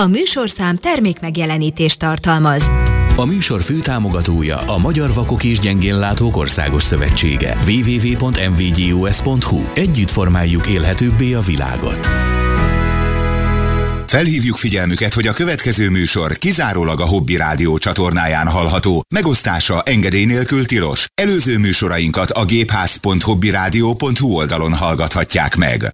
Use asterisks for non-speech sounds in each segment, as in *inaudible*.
A műsorszám termék megjelenítést tartalmaz. A műsor főtámogatója a Magyar Vakok és Gyengénlátók Országos Szövetsége. www.mvgus.hu Együtt formáljuk élhetőbbé a világot. Felhívjuk figyelmüket, hogy a következő műsor kizárólag a Hobby Rádió csatornáján hallható. Megosztása engedély nélkül tilos. Előző műsorainkat a gépház.hobbyradio.hu oldalon hallgathatják meg.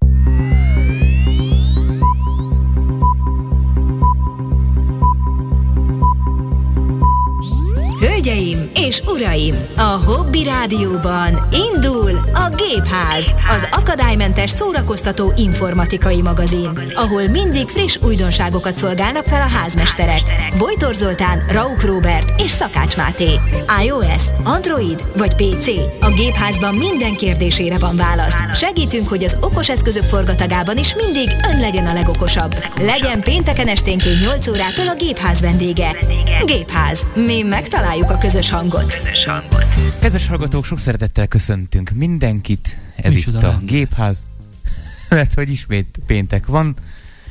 És uraim, a Hobby Rádióban indul a Gépház, az akadálymentes szórakoztató informatikai magazin, ahol mindig friss újdonságokat szolgálnak fel a házmesterek. Bojtor Zoltán, Rauk Robert és Szakács Máté. iOS, Android vagy PC? A Gépházban minden kérdésére van válasz. Segítünk, hogy az okos eszközök forgatagában is mindig ön legyen a legokosabb. Legyen pénteken esténként 8 órától a Gépház vendége. Gépház. Mi megtaláljuk a közös hangot. Kedves hallgatók, sok szeretettel köszöntünk mindenkit. Ez Micsoda itt a lendület. Gépház. *laughs* mert hogy ismét péntek van,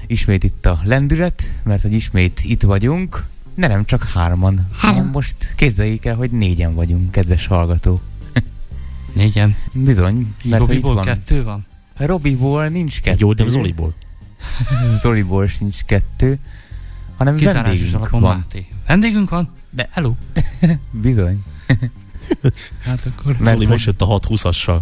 ismét itt a lendület, mert hogy ismét itt vagyunk, de nem csak hárman, hanem most képzeljék el, hogy négyen vagyunk, kedves hallgatók. *laughs* Négyen. Bizony, mert hogy itt Robiból van. kettő van? Robiból nincs kettő. Jó, de Zoliból. *laughs* Zoliból sincs kettő, hanem Kizárásos vendégünk van. Máté. Vendégünk van? De hello. *laughs* Bizony. Hát akkor Mert Zoli most jött a 6-20-assal.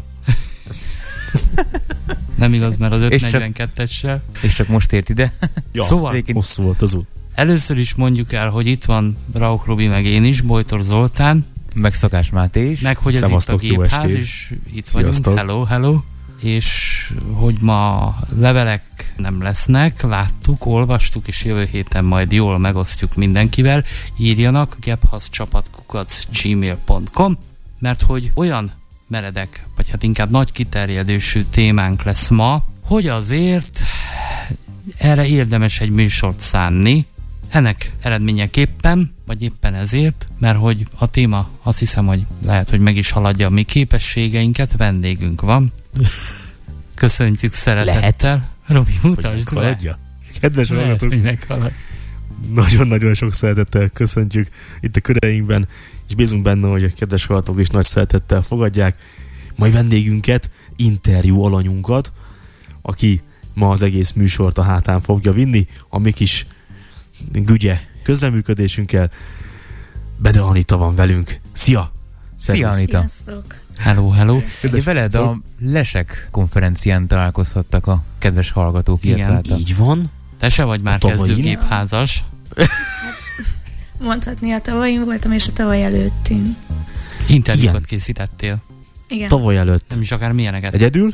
*laughs* nem igaz, mert az És csak- 542-essel. És csak most ért ide. Ja, Szóval- Egyébként hosszú volt az út. Először is mondjuk el, hogy itt van Rauk Robi meg én is, Bojtor Zoltán, meg Szakás Máté is. meg hogy ez Szevasztok, itt a gépház, és itt Sziasztok. vagyunk. Hello, hello. És hogy ma levelek nem lesznek, láttuk, olvastuk, és jövő héten majd jól megosztjuk mindenkivel. Írjanak gmail.com, mert hogy olyan meredek, vagy hát inkább nagy kiterjedésű témánk lesz ma, hogy azért erre érdemes egy műsort szánni, ennek eredményeképpen, vagy éppen ezért, mert hogy a téma azt hiszem, hogy lehet, hogy meg is haladja a mi képességeinket, vendégünk van. *laughs* Köszöntjük szeretettel. Robi, mutasd. Haladja. Kedves Lehet, hallgatók, nagyon-nagyon sok szeretettel köszöntjük itt a köreinkben, és bízunk benne, hogy a kedves hallgatók is nagy szeretettel fogadják mai vendégünket, interjú alanyunkat, aki ma az egész műsort a hátán fogja vinni, a mi kis gügye közreműködésünkkel. Bede Anita van velünk. Szia! Szia. Anita. Sziasztok! Hello, hello. Ugye veled a Lesek konferencián találkozhattak a kedves hallgatók, Igen. láttam. Így van. Te se vagy már kezdőgépházas. Mondhatni a tavalyin voltam, és a tavaly előttin. Interjúkat készítettél. Igen. Tavaly előtt Nem is akár milyeneket. egyedül,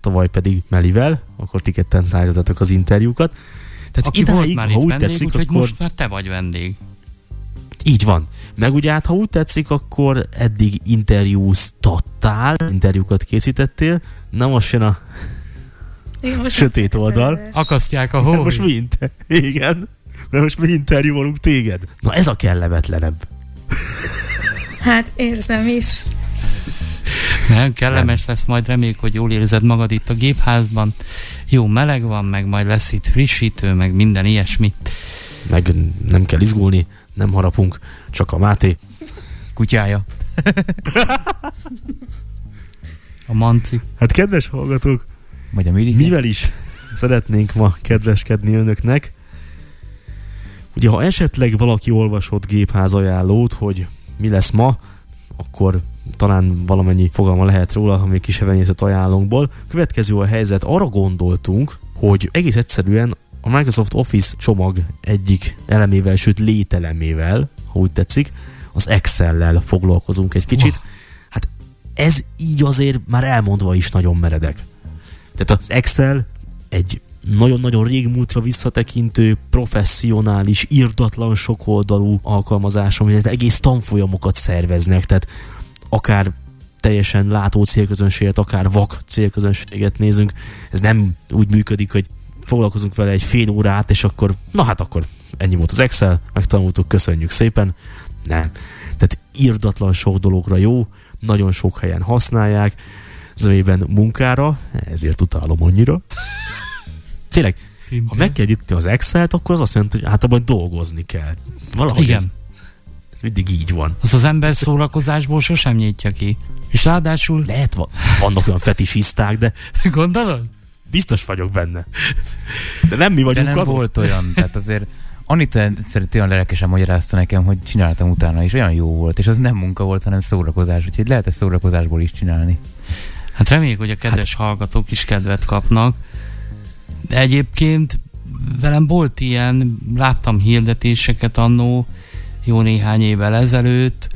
tavaly pedig Melivel, akkor ti ketten szállítottatok az interjúkat. Tehát Aki volt idáig, már ha itt úgy vendég, tetszik, akkor most már te vagy vendég. így van. Meg ugye hát, ha úgy tetszik, akkor eddig interjúztattál, interjúkat készítettél, na most jön a Igen, most *laughs* sötét oldal. Akasztják a Mert hó. most mi inter... *laughs* Igen, mert most mi interjúolunk téged. Na ez a kellemetlenebb. *laughs* Hát érzem is. Nem, kellemes lesz, majd reméljük, hogy jól érzed magad itt a gépházban. Jó meleg van, meg majd lesz itt frissítő, meg minden ilyesmi. Meg nem kell izgulni, nem harapunk, csak a Máté. Kutyája. A manci. Hát kedves hallgatók, Vagy a Miri. Mivel is szeretnénk ma kedveskedni önöknek? Ugye, ha esetleg valaki olvasott gépház ajánlót, hogy mi lesz ma, akkor talán valamennyi fogalma lehet róla, ha még ki se venyészett ajánlónkból. Következő a helyzet, arra gondoltunk, hogy egész egyszerűen a Microsoft Office csomag egyik elemével, sőt lételemével, ha úgy tetszik, az Excel-lel foglalkozunk egy kicsit. Hát ez így azért már elmondva is nagyon meredek. Tehát az Excel egy nagyon-nagyon régmúltra visszatekintő, professzionális, írdatlan sokoldalú alkalmazás, ami egész tanfolyamokat szerveznek, tehát akár teljesen látó célközönséget, akár vak célközönséget nézünk, ez nem úgy működik, hogy foglalkozunk vele egy fél órát, és akkor, na hát akkor ennyi volt az Excel, megtanultuk, köszönjük szépen. Nem. Tehát írdatlan sok dologra jó, nagyon sok helyen használják, zömében munkára, ezért utálom annyira. Tényleg, Szintén. Ha meg kell nyitni az Excel-t, akkor az azt jelenti, hogy általában dolgozni kell. Valahogy Igen. Ez, ez mindig így van. Az az ember szórakozásból sosem nyitja ki. És ráadásul, Lehet, va- vannak olyan fetisiszták, de gondolod? Biztos vagyok benne. De nem mi De vagyunk nem azok. volt olyan, tehát azért Anita egyszerűen olyan lelkesen magyarázta nekem, hogy csináltam utána, és olyan jó volt, és az nem munka volt, hanem szórakozás, úgyhogy lehet ezt szórakozásból is csinálni. Hát reméljük, hogy a kedves hát. hallgatók is kedvet kapnak. De egyébként velem volt ilyen, láttam hirdetéseket annó jó néhány évvel ezelőtt,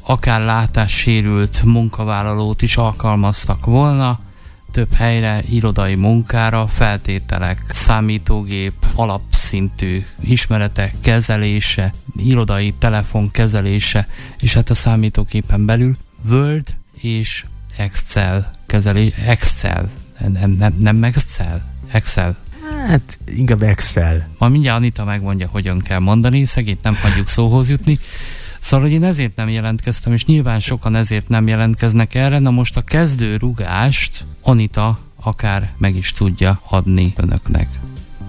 akár látássérült munkavállalót is alkalmaztak volna, több helyre, irodai munkára, feltételek, számítógép, alapszintű ismeretek kezelése, irodai telefon kezelése, és hát a számítógépen belül Word és Excel kezelés, Excel, nem, nem, nem Excel, Excel. Hát inkább Excel. Ma mindjárt Anita megmondja, hogyan kell mondani, szegényt nem hagyjuk szóhoz jutni. Szóval, hogy én ezért nem jelentkeztem, és nyilván sokan ezért nem jelentkeznek erre. Na most a kezdő rugást Anita akár meg is tudja adni önöknek.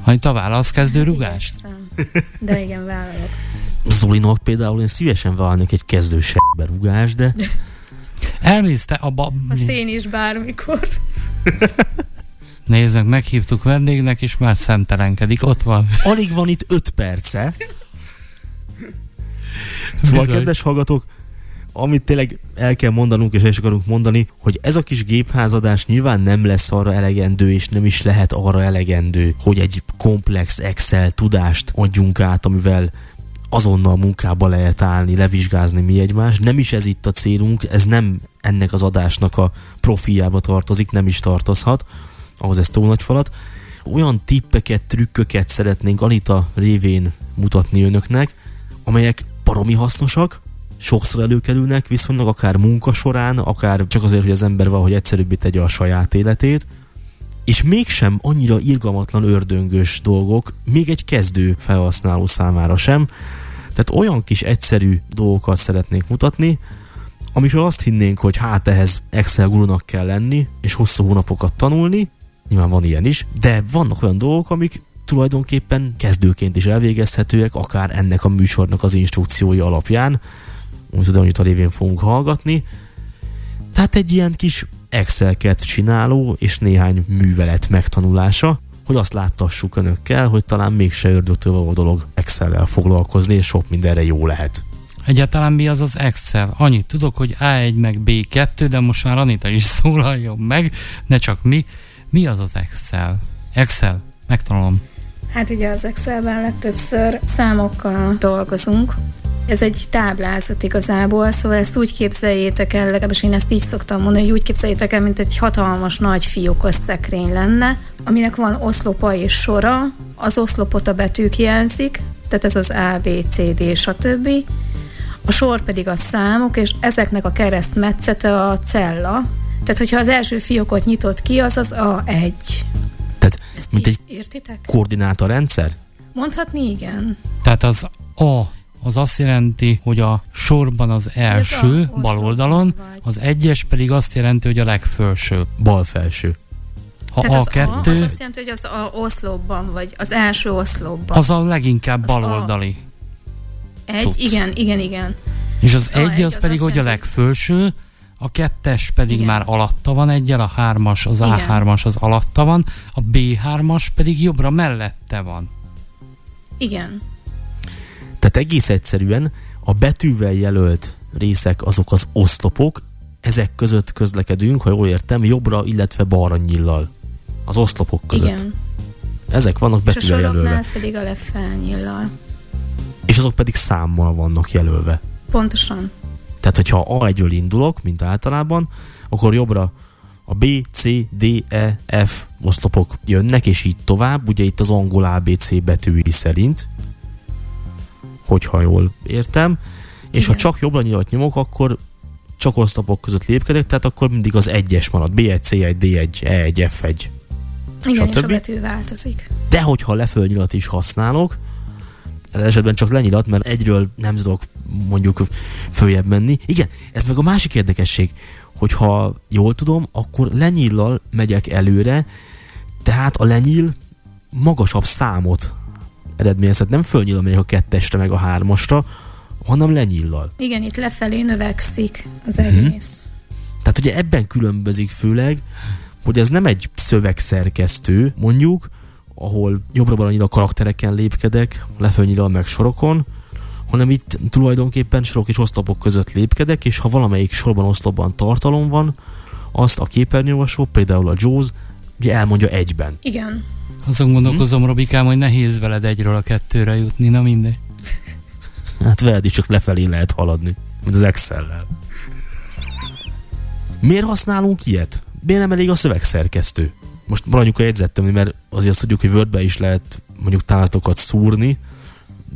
Anita, válasz kezdő rugást? Igyekszem. De igen, vállalok. Zolinak például én szívesen válnék egy kezdő rugás, de Elmész te abba... Azt én is bármikor. *laughs* Nézzük, meghívtuk vendégnek, és már szemtelenkedik. Ott van. alig van itt 5 perce. Szóval, Bizony. kedves hallgatók, amit tényleg el kell mondanunk, és el is akarunk mondani, hogy ez a kis gépházadás nyilván nem lesz arra elegendő, és nem is lehet arra elegendő, hogy egy komplex Excel tudást adjunk át, amivel azonnal munkába lehet állni, levizsgázni mi egymást. Nem is ez itt a célunk, ez nem ennek az adásnak a profiába tartozik, nem is tartozhat, ahhoz ez túl nagy falat. Olyan tippeket, trükköket szeretnénk Anita révén mutatni önöknek, amelyek baromi hasznosak, sokszor előkerülnek viszonylag akár munka során, akár csak azért, hogy az ember valahogy egyszerűbbé tegye a saját életét, és mégsem annyira irgalmatlan ördöngös dolgok, még egy kezdő felhasználó számára sem. Tehát olyan kis egyszerű dolgokat szeretnék mutatni, amikről azt hinnénk, hogy hát ehhez Excel gurunak kell lenni, és hosszú hónapokat tanulni, nyilván van ilyen is, de vannak olyan dolgok, amik tulajdonképpen kezdőként is elvégezhetőek, akár ennek a műsornak az instrukciói alapján, úgy tudom, hogy a révén fogunk hallgatni. Tehát egy ilyen kis Excel-ket csináló és néhány művelet megtanulása, hogy azt láttassuk önökkel, hogy talán mégse ördögtől való dolog Excel-lel foglalkozni, és sok mindenre jó lehet. Egyáltalán mi az az Excel? Annyit tudok, hogy A1 meg B2, de most már Anita is *laughs* szólaljon meg, ne csak mi. Mi az az Excel? Excel, megtanulom. Hát ugye az Excelben legtöbbször számokkal dolgozunk. Ez egy táblázat igazából, szóval ezt úgy képzeljétek el, legalábbis én ezt így szoktam mondani, hogy úgy képzeljétek el, mint egy hatalmas nagy fiókos szekrény lenne, aminek van oszlopa és sora, az oszlopot a betűk jelzik, tehát ez az A, B, C, D, stb. A sor pedig a számok, és ezeknek a keresztmetszete a cella. Tehát, hogyha az első fiókot nyitott ki, az az A1. Ezt mint egy értitek? koordinátorrendszer? Mondhatni igen. Tehát az A az azt jelenti, hogy a sorban az első, oszlopban bal oldalon, vagy. az egyes pedig azt jelenti, hogy a legfelső. Bal felső. Ha Tehát az A, A2, az azt jelenti, hogy az a oszlopban, vagy az első oszlopban. az a leginkább Az A. baloldali. Egy, cucc. igen, igen, igen. És az A egy az az pedig, hogy a legfelső, a kettes pedig Igen. már alatta van egyel, a hármas, az Igen. A3-as az alatta van, a B3-as pedig jobbra mellette van. Igen. Tehát egész egyszerűen a betűvel jelölt részek azok az oszlopok, ezek között közlekedünk, ha jól értem, jobbra, illetve balra nyillal. Az oszlopok között. Igen. Ezek vannak És a betűvel jelölve. pedig a lefelnyillal. És azok pedig számmal vannak jelölve. Pontosan. Tehát, hogyha A1-ről indulok, mint általában, akkor jobbra a B, C, D, E, F oszlopok jönnek, és így tovább, ugye itt az angol ABC betűi szerint, hogyha jól értem, és Igen. ha csak jobbra nyilat nyomok, akkor csak oszlopok között lépkedek, tehát akkor mindig az egyes marad, B1, C1, D1, E1, F1. Igen, és a Stb. betű változik. De hogyha leföl nyilat is használok, ez esetben csak lenyilat, mert egyről nem tudok mondjuk följebb menni. Igen, ez meg a másik érdekesség, hogyha jól tudom, akkor lenyillal megyek előre, tehát a lenyil magasabb számot eredményez. Tehát nem fölnyíl még a kettesre, meg a hármasra, hanem lenyillal. Igen, itt lefelé növekszik az egész. Hmm. Tehát ugye ebben különbözik főleg, hogy ez nem egy szövegszerkesztő, mondjuk, ahol jobbra-balra a karaktereken lépkedek, lefölnyíral meg sorokon, hanem itt tulajdonképpen sorok és oszlopok között lépkedek, és ha valamelyik sorban oszlopban tartalom van, azt a képernyőolvasó, például a Jaws, ugye elmondja egyben. Igen. Azon gondolkozom, hm? Robikám, hogy nehéz veled egyről a kettőre jutni, na mindegy. Hát veled is csak lefelé lehet haladni, mint az Excel-lel. Miért használunk ilyet? Miért nem elég a szövegszerkesztő? Most maradjuk a jegyzettem, mert azért azt tudjuk, hogy word is lehet mondjuk táblázatokat szúrni,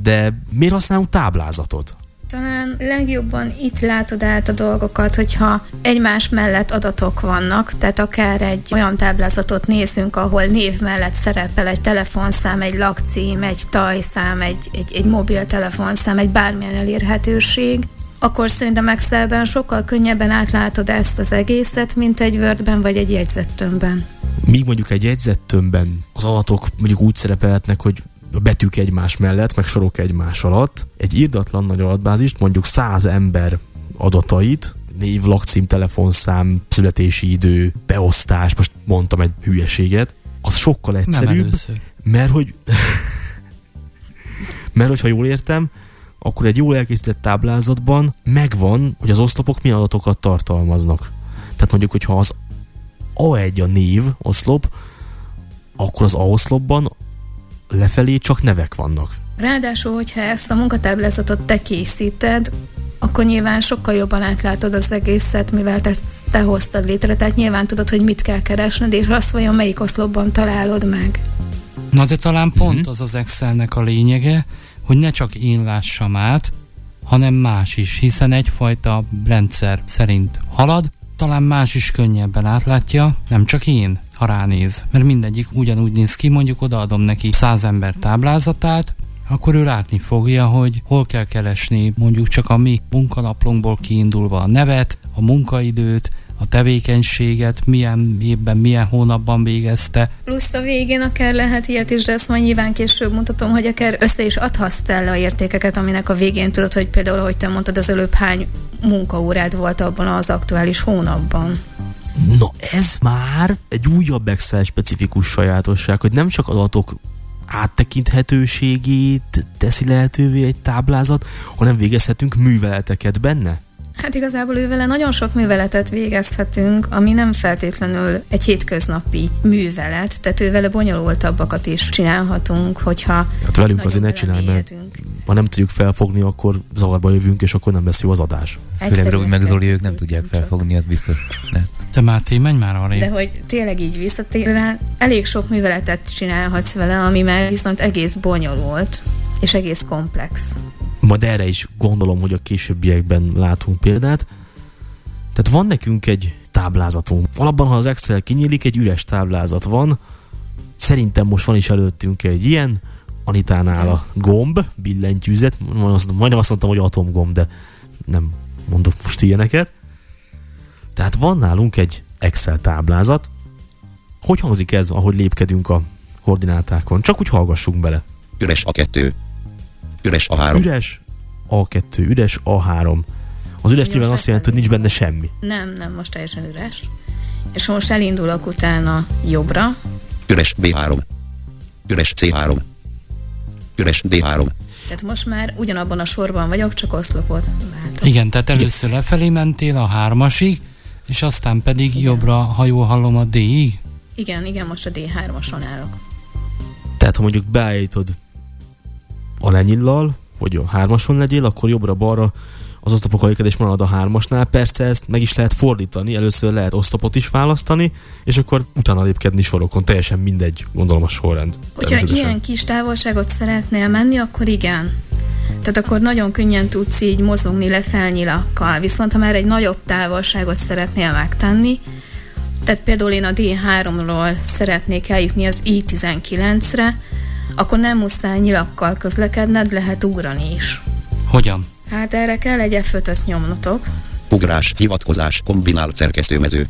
de miért használunk táblázatot? Talán legjobban itt látod át a dolgokat, hogyha egymás mellett adatok vannak, tehát akár egy olyan táblázatot nézünk, ahol név mellett szerepel egy telefonszám, egy lakcím, egy tajszám, egy, egy, egy mobiltelefonszám, egy bármilyen elérhetőség, akkor szerintem Excelben sokkal könnyebben átlátod ezt az egészet, mint egy Wordben vagy egy jegyzettömbben. Míg mondjuk egy jegyzettömbben az adatok mondjuk úgy szerepelhetnek, hogy a betűk egymás mellett, meg sorok egymás alatt, egy írdatlan nagy adatbázist, mondjuk száz ember adatait, név, lakcím, telefonszám, születési idő, beosztás, most mondtam egy hülyeséget, az sokkal egyszerűbb, mert hogy *laughs* mert hogyha jól értem, akkor egy jól elkészített táblázatban megvan, hogy az oszlopok milyen adatokat tartalmaznak. Tehát mondjuk, hogyha az A1 a név oszlop, akkor az A oszlopban lefelé csak nevek vannak. Ráadásul, hogyha ezt a munkatáblázatot te készíted, akkor nyilván sokkal jobban átlátod az egészet, mivel te, te hoztad létre, tehát nyilván tudod, hogy mit kell keresned, és azt vajon melyik oszlopban találod meg. Na de talán pont mm-hmm. az az Excelnek a lényege, hogy ne csak én lássam át, hanem más is, hiszen egyfajta rendszer szerint halad, talán más is könnyebben átlátja, nem csak én, ha ránéz. Mert mindegyik ugyanúgy néz ki, mondjuk odaadom neki száz ember táblázatát, akkor ő látni fogja, hogy hol kell keresni mondjuk csak a mi munkanaplónkból kiindulva a nevet, a munkaidőt, a tevékenységet, milyen évben, milyen hónapban végezte. Plusz a végén akár lehet ilyet is, de ezt majd nyilván később mutatom, hogy akár össze is adhatsz le a értékeket, aminek a végén tudod, hogy például, ahogy te mondtad, az előbb hány munkaórád volt abban az aktuális hónapban. Na ez már egy újabb Excel specifikus sajátosság, hogy nem csak adatok áttekinthetőségét teszi lehetővé egy táblázat, hanem végezhetünk műveleteket benne? Hát igazából ővele nagyon sok műveletet végezhetünk, ami nem feltétlenül egy hétköznapi művelet, tehát ővele bonyolultabbakat is csinálhatunk, hogyha Hát velünk azért ne csinálj, mert ha nem tudjuk felfogni, akkor zavarba jövünk, és akkor nem lesz jó az adás. Főleg Robi meg Zoli, ők nem tudják felfogni, az biztos. Ne. Te Máté, menj már arra. De hogy tényleg így visszatérve, elég sok műveletet csinálhatsz vele, ami már viszont egész bonyolult, és egész komplex. Majd erre is gondolom, hogy a későbbiekben látunk példát. Tehát van nekünk egy táblázatunk. Alapban, ha az Excel kinyílik, egy üres táblázat van. Szerintem most van is előttünk egy ilyen. Anitánál a gomb, billentyűzet. Majdnem azt mondtam, hogy atomgomb, de nem mondok most ilyeneket. Tehát van nálunk egy Excel táblázat. Hogy hangzik ez, ahogy lépkedünk a koordinátákon? Csak úgy hallgassunk bele. Üres a kettő. Üres A3. Üres A2, üres A3. Az üres nyilván azt jelenti, hogy nincs benne semmi. Nem, nem, most teljesen üres. És most elindulok utána jobbra. Üres B3. Üres C3. Üres D3. Tehát most már ugyanabban a sorban vagyok, csak oszlopot váltok. Igen, tehát először lefelé mentél a hármasig, és aztán pedig igen. jobbra, ha jól hallom, a D-ig? Igen, igen, most a D3-ason állok. Tehát ha mondjuk beállítod a lenyillal, hogy a hármason legyél, akkor jobbra-balra az oszlopok alékedés marad a hármasnál. Persze ezt meg is lehet fordítani, először lehet oszlopot is választani, és akkor utána lépkedni sorokon, teljesen mindegy, gondolom a sorrend. Hogyha ilyen kis távolságot szeretnél menni, akkor igen. Tehát akkor nagyon könnyen tudsz így mozogni lefelnyilakkal. Viszont ha már egy nagyobb távolságot szeretnél megtenni, tehát például én a D3-ról szeretnék eljutni az I19-re, akkor nem muszáj nyilakkal közlekedned, lehet ugrani is. Hogyan? Hát erre kell egy f nyomnotok. Ugrás, hivatkozás, kombinált szerkesztőmező.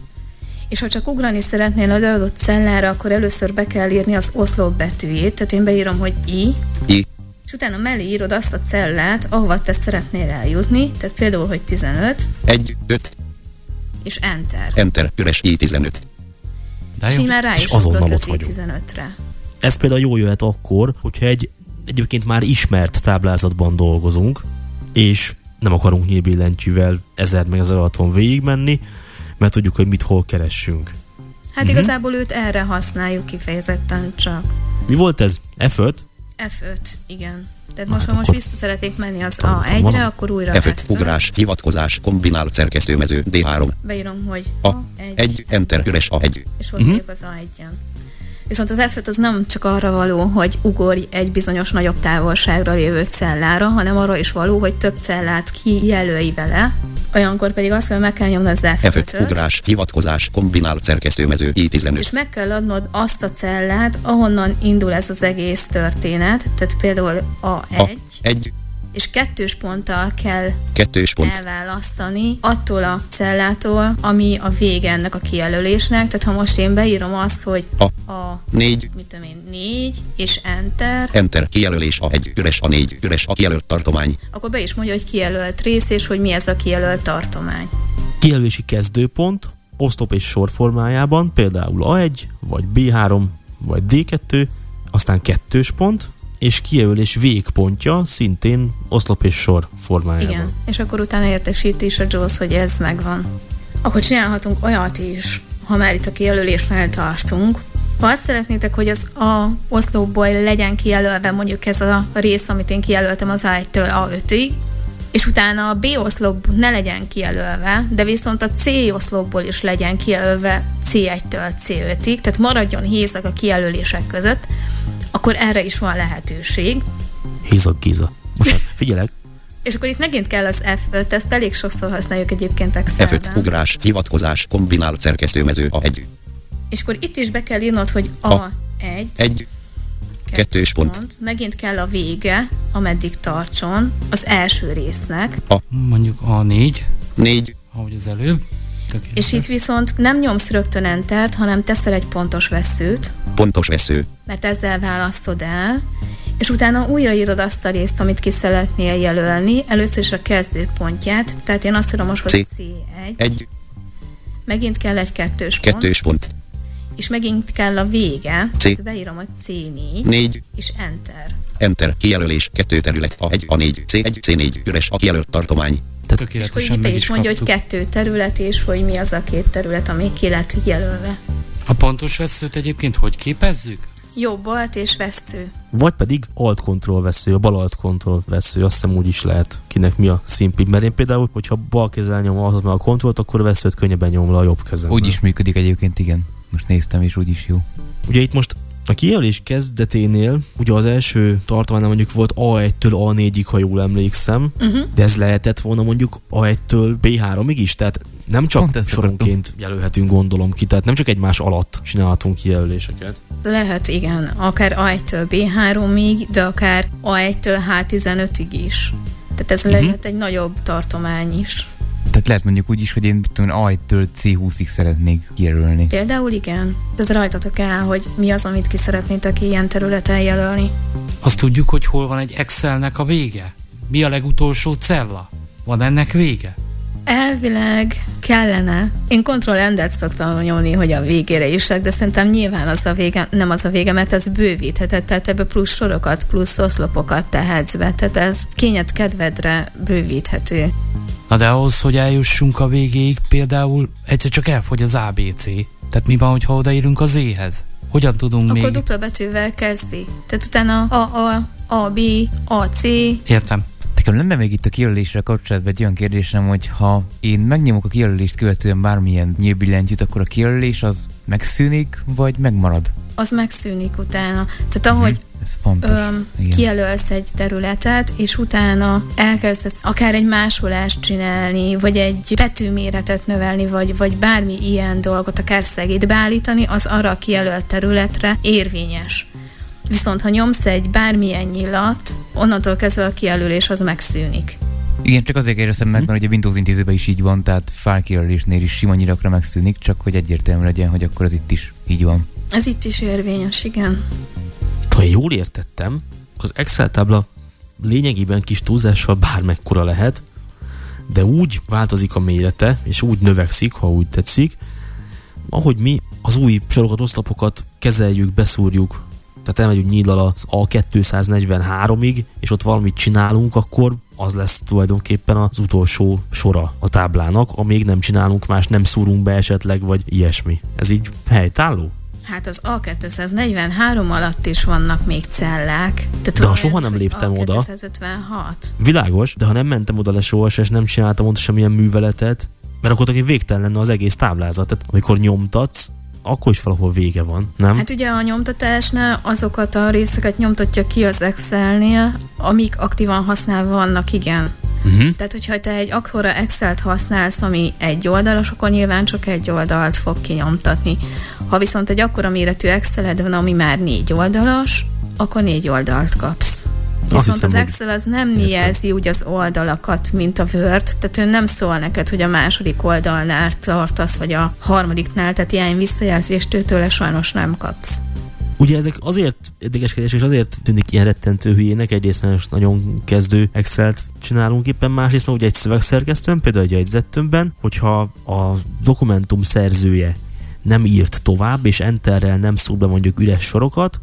És ha csak ugrani szeretnél az adott cellára, akkor először be kell írni az oszlop betűjét, tehát én beírom, hogy I, I, és utána mellé írod azt a cellát, ahova te szeretnél eljutni, tehát például, hogy 15, 1, 5, és Enter. Enter, üres I15. De És jó. így már rá És is azonnal ott az vagyunk. I15-re. Ez például jó jöhet akkor, hogyha egy egyébként már ismert táblázatban dolgozunk, és nem akarunk nyílbillentyűvel ezer meg ezer alaton végigmenni, mert tudjuk, hogy mit hol keressünk. Hát Mhm. igazából őt erre használjuk kifejezetten csak. Mi volt ez? F5? F5, igen. Tehát Na, most, hát ha most vissza szeretnék menni az tanultam A1-re, valamit. akkor újra F5, F5. ugrás, hivatkozás, kombinált szerkesztőmező, D3, Beírom, hogy A, A1, 1, Enter, üres A1. és ott vagyok az A1-en. Viszont az F5 az nem csak arra való, hogy ugorj egy bizonyos nagyobb távolságra lévő cellára, hanem arra is való, hogy több cellát kijelölj vele. Olyankor pedig azt kell meg kell nyomni az F5, F5-öt, ugrás, hivatkozás, kombinált szerkesztőmező, I15. és meg kell adnod azt a cellát, ahonnan indul ez az egész történet. Tehát például A, A1, 1, és kettős ponttal kell kettős pont, elválasztani attól a cellától, ami a vége ennek a kijelölésnek. Tehát ha most én beírom azt, hogy A, a 4, mit tudom én, 4 és Enter, Enter, kijelölés A1, üres A4, üres a kijelölt tartomány. akkor be is mondja, hogy kijelölt rész, és hogy mi ez a kijelölt tartomány. Kijelölési kezdőpont, oszlop és sor formájában, például A1, vagy B3, vagy D2, aztán kettős pont, és kijelölés végpontja szintén oszlop és sor formájában. Igen. És akkor utána értesíti is a JAWS, hogy ez megvan. Akkor csinálhatunk olyat is, ha már itt a kijelölésnél tartunk, ha azt szeretnétek, hogy az A oszlopból legyen kijelölve mondjuk ez a rész, amit én kijelöltem az A1-től A5-ig, és utána a B oszlop ne legyen kijelölve, de viszont a C oszlopból is legyen kijelölve C1-től C5-ig, tehát maradjon hézag a kijelölések között, akkor erre is van lehetőség. Hézag Giza. Most már *laughs* figyelek, És akkor itt megint kell az F5, ezt elég sokszor használjuk egyébként Excelben. F5, ugrás, hivatkozás, kombinált szerkesztőmező A1, És akkor itt is be kell írnod, hogy A. A1, 1, kettős pont. megint kell a vége, ameddig tartson az első résznek, Mondjuk A4, 4, ahogy az előbb. Tökéletes. és itt viszont nem nyomsz rögtön entert, hanem teszel egy pontos veszőt, pontos vesző, mert ezzel választod el, és utána újraírod azt a részt, amit ki szeretnél jelölni, először is a kezdőpontját, tehát én azt tudom most, hogy C. C1, 1, megint kell egy kettős pont, kettős pont, és megint kell a vége, C. tehát beírom, hogy C4, 4, és enter. Enter, kijelölés, kettő terület, A1, A4, C1, C4, üres. A kijelölt tartomány. És akkor Tökéletesen be meg is mondja, hogy kettő terület, és hogy mi az a két terület, ami ki lett jelölve. A pontos veszőt egyébként hogy képezzük? Jobb alt és vesző. vagy pedig alt control vesző, a bal alt control vesző, azt hiszem úgy is lehet, kinek mi a szimpi. Mert én például, hogyha bal kezel nyomom az a kontrollt, akkor a veszőt könnyebben nyomom le a jobb kezem. Úgy is működik egyébként, igen. Most néztem, és úgy is jó. Ugye itt most a kijelölés kezdeténél, ugye az első tartománynál mondjuk volt A1-től A4-ig, ha jól emlékszem, Uh-huh. de ez lehetett volna mondjuk A1-től B3-ig is, tehát nem csak Pont soronként jelölhetünk gondolom ki, tehát nem csak egymás alatt csinálhatunk kijelöléseket. Lehet, igen, akár A1-től B3-ig, de akár A1-től H15-ig is. Tehát ez uh-huh. lehet egy nagyobb tartomány is. Tehát lehet mondjuk úgy is, hogy én tudom, A1-től C20-ig szeretnék kijelölni. Például igen, ez rajtatok el, hogy mi az, amit ki szeretnétek ilyen területen jelölni. Azt tudjuk, hogy hol van egy Excelnek a vége? Mi a legutolsó cella? Van ennek vége? Elvileg kellene. Én Ctrl Endet szoktam nyomni, hogy a végére is, de szerintem nyilván az a vége, nem az a vége, mert ez bővítheted, tehát ebbe plusz sorokat, plusz oszlopokat tehetsz be, tehát ez kényed kedvedre bővíthető. Na de ahhoz, hogy eljussunk a végéig, például egyszer csak elfogy az ABC. Tehát mi van, hogyha odaírunk az E-hez? Hogyan tudunk Akkor még... dupla betűvel kezdi. Tehát utána A, A, A, B, A, C, Értem. Nekem lenne még itt a kijelölésre kapcsolatban egy olyan kérdésem, hogy ha én megnyomok a kijelölést követően bármilyen nyílbillentyűt, akkor a kijelölés az megszűnik, vagy megmarad? az megszűnik utána. Tehát ahogy Ez fontos. öm, Igen. kijelölsz egy területet, és utána elkezdesz akár egy másolást csinálni, vagy egy betűméretet növelni, vagy, vagy bármi ilyen dolgot, akár szegét beállítani, az arra a kijelölt területre érvényes. Viszont ha nyomsz egy bármilyen nyilat, onnantól kezdve a kijelölés az megszűnik. Igen, csak azért kérdeztem meg, mert ugye a Windows intézőben is így van, tehát fájlkijelölésnél is sima nyirakra megszűnik, csak hogy egyértelmű legyen, hogy akkor ez itt is így van. Ez itt is érvényes, igen. Ha jól értettem, az Excel tábla lényegében kis túlzással bármekkora lehet, de úgy változik a mérete, és úgy növekszik, ha úgy tetszik, ahogy mi az új sorokat, oszlopokat kezeljük, beszúrjuk, tehát elmegyünk nyíllal az A243-ig, és ott valamit csinálunk, akkor az lesz tulajdonképpen az utolsó sora a táblának, amíg nem csinálunk más, nem szúrunk be esetleg, vagy ilyesmi. Ez így helytálló? Hát az A243 alatt is vannak még cellák. Tehát de ha soha nem léptem A256. oda. Világos, de ha nem mentem oda le soha, és nem csináltam ott semmilyen műveletet, mert akkor végtelen lenne az egész táblázat. Tehát amikor nyomtatsz, akkor is valahol vége van, nem? Hát ugye a nyomtatásnál azokat a részeket nyomtatja ki az Excelnél, amik aktívan használva vannak, igen. Uh-huh. Tehát, hogyha te egy akkora Excel-t használsz, ami egy oldalas, akkor nyilván csak egy oldalt fog kinyomtatni. Ha viszont egy akkora méretű excel van, ami már négy oldalas, akkor négy oldalt kapsz. Viszont hiszem, az Excel az nem értem. jelzi úgy az oldalakat, mint a Word, tehát ő nem szól neked, hogy a második oldalnál tartasz, vagy a harmadiknál, tehát ilyen visszajelzést őtőle sajnos nem kapsz. Ugye ezek azért érdekeskedés, és azért tűnik ilyen rettentő hülyének, egyrészt nagyon kezdő Excel-t csinálunk éppen, másrészt meg ugye egy szövegszerkesztőn, például egy jegyzettömbben, hogyha a dokumentum szerzője nem írt tovább, és enterrel nem szól be mondjuk üres sorokat,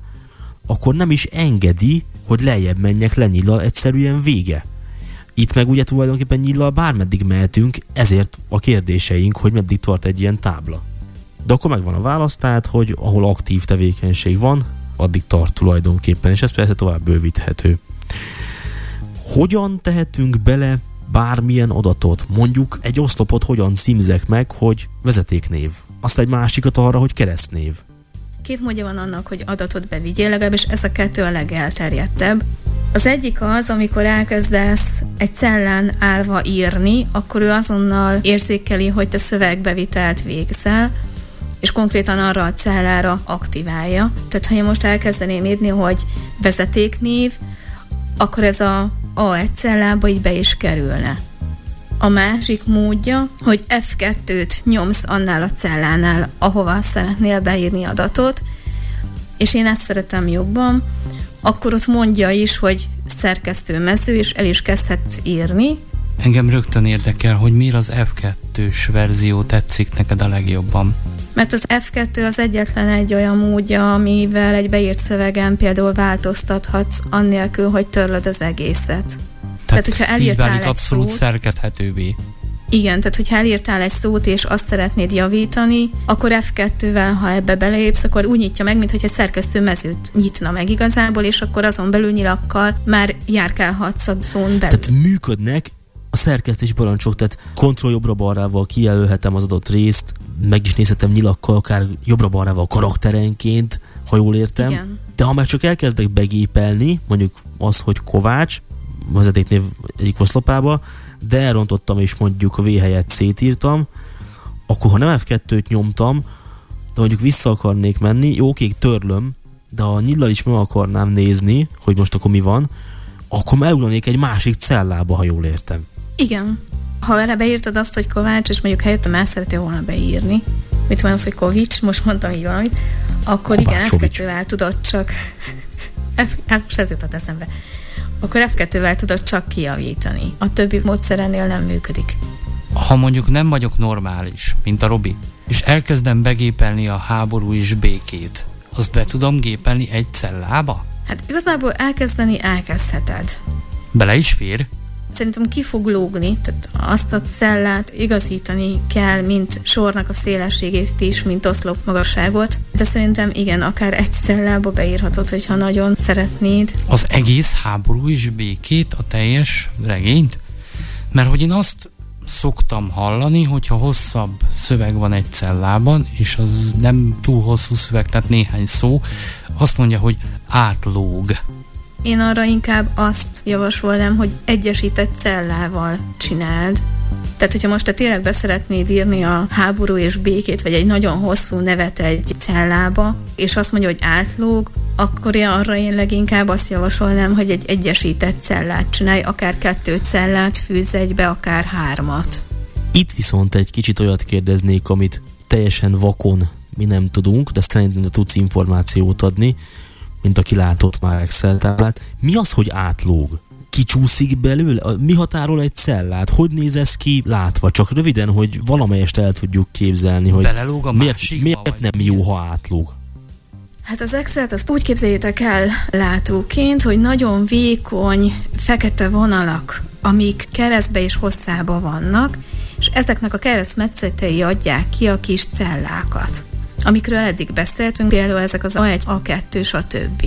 akkor nem is engedi, hogy lejjebb menjek lenyillal, egyszerűen vége. Itt meg ugye tulajdonképpen nyillal bármeddig mehetünk, ezért a kérdéseink, hogy meddig tart egy ilyen tábla. De akkor megvan a válasz, tehát, hogy ahol aktív tevékenység van, addig tart tulajdonképpen, és ez persze tovább bővíthető. Hogyan tehetünk bele bármilyen adatot? Mondjuk egy oszlopot hogyan címzek meg, hogy vezetéknév, azt egy másikat arra, hogy keresztnév. Két módja van annak, hogy adatot bevigyél, legalábbis ez a kettő a legelterjedtebb. Az egyik az, amikor elkezdesz egy cellán állva írni, akkor ő azonnal érzékeli, hogy te szövegbevitelt végzel, és konkrétan arra a cellára aktiválja. Tehát ha én most elkezdeném írni, hogy vezetéknév, akkor ez a A1 cellába így be is kerülne. A másik módja, hogy F2-t nyomsz annál a cellánál, ahova szeretnél beírni adatot, és én ezt szeretem jobban, akkor ott mondja is, hogy szerkesztő mező, és el is kezdhetsz írni. Engem rögtön érdekel, hogy miért az F2-s verzió tetszik neked a legjobban. Mert az F2 az egyetlen egy olyan módja, amivel egy beírt szövegen például változtathatsz, annélkül, hogy törlöd az egészet. Tehát, tehát hogyha elírtál így egy abszolút szót, szerkeszthetővé. Igen, tehát hogyha elírtál egy szót, és azt szeretnéd javítani, akkor F2-vel, ha ebbe beleépsz, akkor úgy nyitja meg, mintha egy szerkesztő mezőt nyitna meg igazából, és akkor azon belül nyilakkal már járkálhatsz a szón belül. Tehát működnek a szerkesztés parancsok, tehát kontroll jobbra-balrával kijelölhetem az adott részt, meg is nézhetem nyilakkal, akár jobbra-balrával karakterenként, ha jól értem. Igen. De ha már csak elkezdek begépelni, mondjuk az, hogy Kovács, vezetéknév egyik oszlopába, de elrontottam és mondjuk a V helyet szétírtam, akkor ha nem F2-t nyomtam, de mondjuk vissza akarnék menni, jó, oké, törlöm, de ha nyillal is meg akarnám nézni, hogy most akkor mi van, akkor megugranék egy másik cellába, ha jól értem. Igen. Ha erre beírtad azt, hogy Kovács, és mondjuk helyettem el szeretél volna beírni, mit van az, hogy Kovics, most mondtam így valamit, akkor Kovácsovics. igen, F2-vel tudod csak... *laughs* Hát most ez jutott eszembe akkor F2-vel tudod csak kijavítani. A többi módszerennél nem működik. Ha mondjuk nem vagyok normális, mint a Robi, és elkezdem begépelni a háború és békét, azt be tudom gépelni egy cellába? Hát igazából elkezdeni elkezdheted. Bele is fér? Szerintem ki fog lógni, tehát azt a cellát igazítani kell, mint sornak a szélességét is, mint oszlop magasságot, de szerintem igen, akár egy cellába beírhatod, hogyha nagyon szeretnéd. Az egész háború is békét, a teljes regényt? Mert hogy én azt szoktam hallani, hogyha hosszabb szöveg van egy cellában, és az nem túl hosszú szöveg, tehát néhány szó, azt mondja, hogy átlóg. Én arra inkább azt javasolnám, hogy egyesített cellával csináld, Tehát, hogyha most te tényleg beszeretnéd írni a háború és békét, vagy egy nagyon hosszú nevet egy cellába, és azt mondja, hogy átlóg, akkor én arra én leginkább azt javasolnám, hogy egy egyesített cellát csinálj, akár kettő cellát fűz egybe, akár hármat. Itt viszont egy kicsit olyat kérdeznék, amit teljesen vakon mi nem tudunk, de szerintem te tudsz információt adni, mint aki látott már Excel táblát. Mi az, hogy átlóg? Kicsúszik belőle? Mi határol egy cellát? Hogy néz ez ki látva? Csak röviden, hogy valamelyest el tudjuk képzelni, hogy Belelóg a miért, miért nem mi jó, ha átlóg? Hát az Excel-t azt úgy képzeljétek el látóként, hogy nagyon vékony, fekete vonalak, amik keresztbe és hosszába vannak, és ezeknek a keresztmetszetei adják ki a kis cellákat, amikről eddig beszéltünk, például ezek az A1, A2, stb.